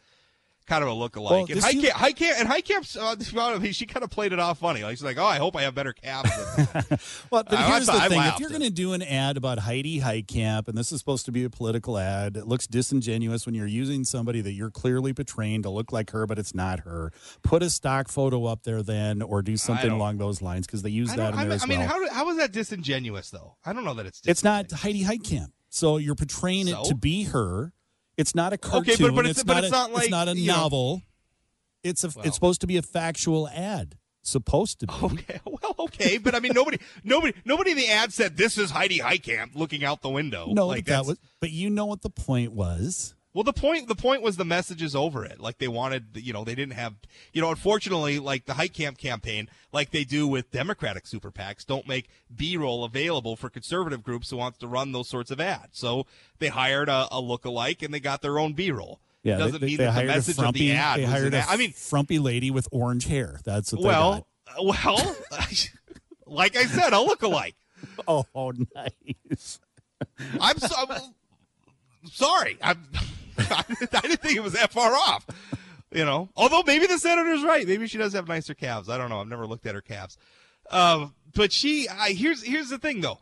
B: kind of a look alike.
G: Well,
B: and High
G: you-
B: Camp, Heitkamp, and Heitkamp's uh, she kind of played it off funny. Like she's like, oh, I hope I have better calves.
G: Well, but
B: I- I
G: here's
B: thought-
G: the
B: I
G: thing: if you're going to do an ad about Heidi Heitkamp, and this is supposed to be a political ad, it looks disingenuous when you're using somebody that you're clearly portraying to look like her, but it's not her. Put a stock photo up there then, or do something along those lines because they use that
B: don't-
G: in there
B: I,
G: as
B: I mean, how how is that disingenuous though? I don't know that it's.
G: it's not. Heidi Heitkamp, so you're portraying
B: So?
G: it to be her. It's not a cartoon.
B: Okay, but- but it's-
G: it's,
B: but
G: not
B: it's
G: a,
B: not like,
G: it's not a
B: you know-
G: novel. It's a.
B: Well.
G: It's supposed to be a factual ad. Supposed to be.
B: Okay, well, okay, but I mean, nobody, nobody, nobody in the ad said this is Heidi Heitkamp looking out the window.
G: No,
B: like
G: that was. But you know what the point was.
B: Well, the point the point was the messages over it. Like they wanted, you know, they didn't have, you know, unfortunately, like the Heitkamp campaign, like they do with Democratic super PACs, don't make B-roll available for conservative groups who wants to run those sorts of ads. So they hired a, a look-alike and they got their own B-roll.
G: Yeah, they-
B: doesn't
G: they,
B: mean
G: they
B: that the message
G: a
B: of the ad
G: they
B: was
G: hired a
B: ad. I mean,
G: frumpy lady with orange hair. That's what they
B: well, well, like I said, a look-alike.
G: Oh, oh, nice.
B: I'm, so, I'm sorry. I'm, I didn't think it was that far off. You know, although maybe the senator's right. Maybe she does have nicer calves. I don't know. I've never looked at her calves. Um, but she, I, here's here's the thing though.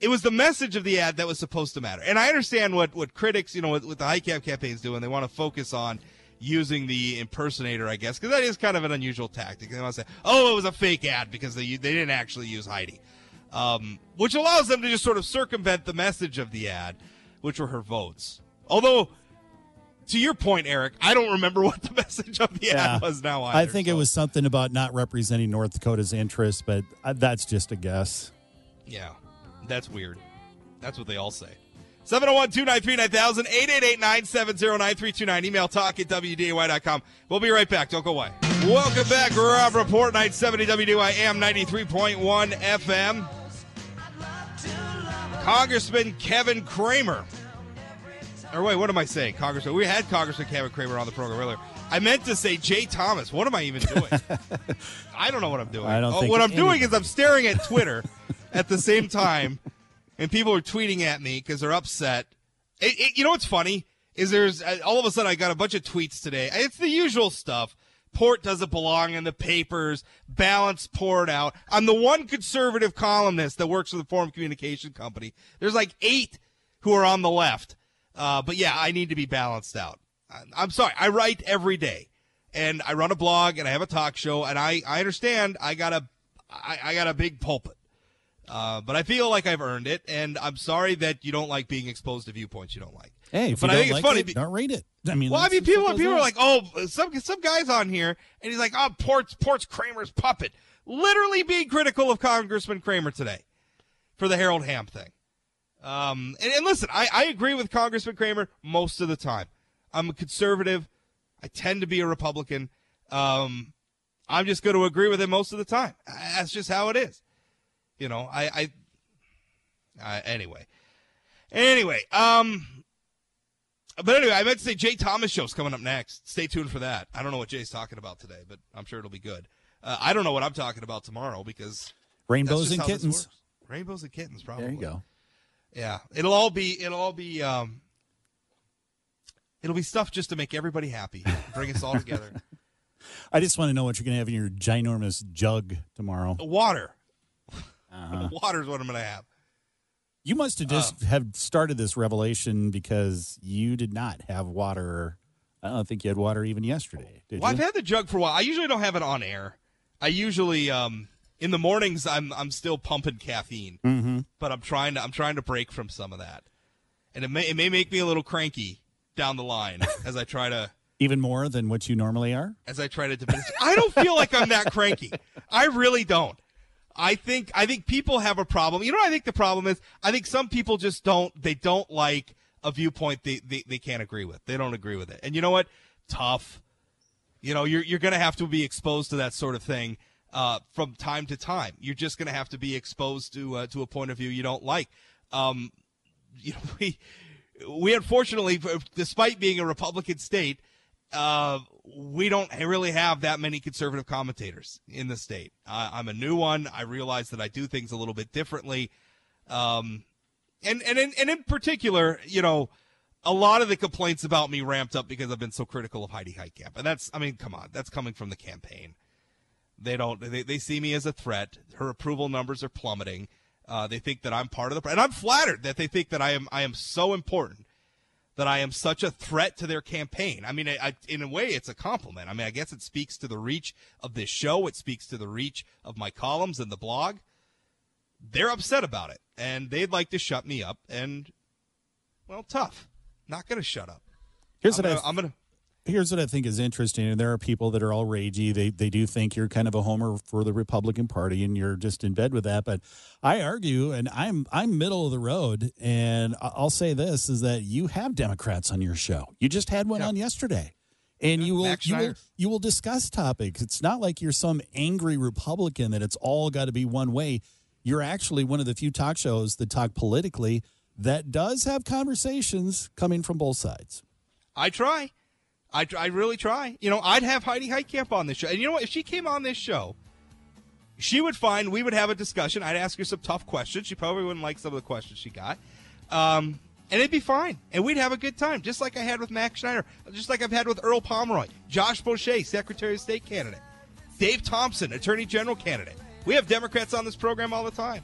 B: It was the message of the ad that was supposed to matter, and I understand what what critics, you know, what, what the Heitkamp campaigns doing. they want to focus on using the impersonator, I guess, because that is kind of an unusual tactic. They want to say, "Oh, it was a fake ad because they they didn't actually use Heidi," um, which allows them to just sort of circumvent the message of the ad, which were her votes. Although, to your point, Eric, I don't remember what the message of the
G: Yeah.
B: ad was now.
G: I
B: either,
G: think it was something about not representing North Dakota's interests, but uh, that's just a guess.
B: Yeah, that's weird. That's what they all say. 701 293 9000 888 970 9329. Email talk at WDAY.com. We'll be right back. Don't go away. Welcome back. Rob Report 970 WDAY AM 93.1 FM. Congressman Kevin Cramer. Or wait, what am I saying? Congressman. We had Congressman Kevin Cramer on the program earlier. I meant to say Jay Thomas. What am I even doing? I don't know what I'm doing.
G: I don't
B: Oh, what I'm
G: any-
B: doing is I'm staring at Twitter at the same time, and people are tweeting at me because they're upset. It, it- you know what's funny is there's uh, all of a sudden I got a bunch of tweets today. It's the usual stuff. Port doesn't belong in the papers. Balance poured out. I'm the one conservative columnist that works for the Forum Communication Company. There's like eight who are on the left. Uh, but yeah, I need to be balanced out. I'm sorry. I write every day, and I run a blog, and I have a talk show, and I, I understand I got a I, I got a big pulpit. Uh, but I feel like I've earned it, and I'm sorry that you don't like being exposed to viewpoints you don't like.
G: Hey,
B: But I
G: don't
B: think it's
G: like
B: funny
G: it, don't read it. I mean,
B: Well, I mean, people people are like, oh, some some guys on here, and he's like, oh, Port's Port's Cramer's puppet, literally being critical of Congressman Cramer today for the Harold Hamm thing. Um, and, and listen, I, I agree with Congressman Cramer most of the time. I'm a conservative. I tend to be a Republican. Um, I'm just going to agree with him most of the time. That's just how it is. You know, I, I, I anyway, anyway, um, but anyway, I meant to say Jay Thomas show's coming up next. Stay tuned for that. I don't know what Jay's talking about today, but I'm sure it'll be good. Uh, I don't know what I'm talking about tomorrow because
G: rainbows and kittens.
B: Rainbows and kittens, probably.
G: There you go.
B: Yeah, it'll all be it'll all be um, it'll be stuff just to make everybody happy, bring us all together.
G: I just want to know what you're going to have in your ginormous jug tomorrow.
B: Water,
G: Uh-huh.
B: water is what I'm gonna have.
G: You must have
B: Uh.
G: just have started this revelation because you did not have water. I don't think you had water even yesterday. Did
B: Well,
G: you?
B: I've had the jug for a while. I usually don't have it on air. I usually um, in the mornings I'm I'm still pumping caffeine,
G: mm-hmm.
B: but I'm trying to I'm trying to break from some of that, and it may it may make me a little cranky down the line as I try to
G: Even more than what you normally are.
B: as I try to diminish. I don't feel like I'm that cranky. I really don't. I think I think people have a problem. You know what I think the problem is? I think some people just don't they don't like a viewpoint they, they, they can't agree with. They don't agree with it. And you know what? Tough. You know, you're you're gonna have to be exposed to that sort of thing. Uh, from time to time. You're just going to have to be exposed to uh, to a point of view you don't like. Um, you know, we we unfortunately, despite being a Republican state, uh, we don't really have that many conservative commentators in the state. I'm a new one. I realize that I do things a little bit differently. Um, and, and, in, and in particular, you know, a lot of the complaints about me ramped up because I've been so critical of Heidi Heitkamp. And that's, I mean, come on, that's coming from the campaign. They don't, they, they see me as a threat. Her approval numbers are plummeting. Uh, they think that I'm part of the, and I'm flattered that they think that I am, I am so important that I am such a threat to their campaign. I mean, I, I, in a way, it's a compliment. I mean, I guess it speaks to the reach of this show. It speaks to the reach of my columns and the blog. They're upset about it, and they'd like to shut me up. And well, tough. Not going to shut up.
G: Here's
B: I'm
G: what
B: gonna,
G: I,
B: I'm going to
G: here's what I think is interesting. And there are people that are all ragey. They they do think you're kind of a homer for the Republican Party, and you're just in bed with that. But I argue, and I'm I'm middle of the road, and I'll say this is that you have Democrats on your show. You just had one yeah. on yesterday. And you will you will you will discuss topics. It's not like you're some angry Republican that it's all got to be one way. You're actually one of the few talk shows that talk politically that does have conversations coming from both sides.
B: I try. I, I really try. You know, I'd have Heidi Heitkamp on this show. And you know what? If she came on this show, she would find we would have a discussion. I'd ask her some tough questions. She probably wouldn't like some of the questions she got. Um, and it'd be fine. And we'd have a good time, just like I had with Mac Schneider, just like I've had with Earl Pomeroy, Josh Boschee, Secretary of State candidate, Dave Thompson, Attorney General candidate. We have Democrats on this program all the time.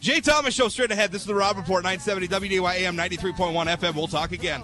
B: Jay Thomas Show straight ahead. This is the Rob Report, 970 WDAY AM 93.1 FM. We'll talk again.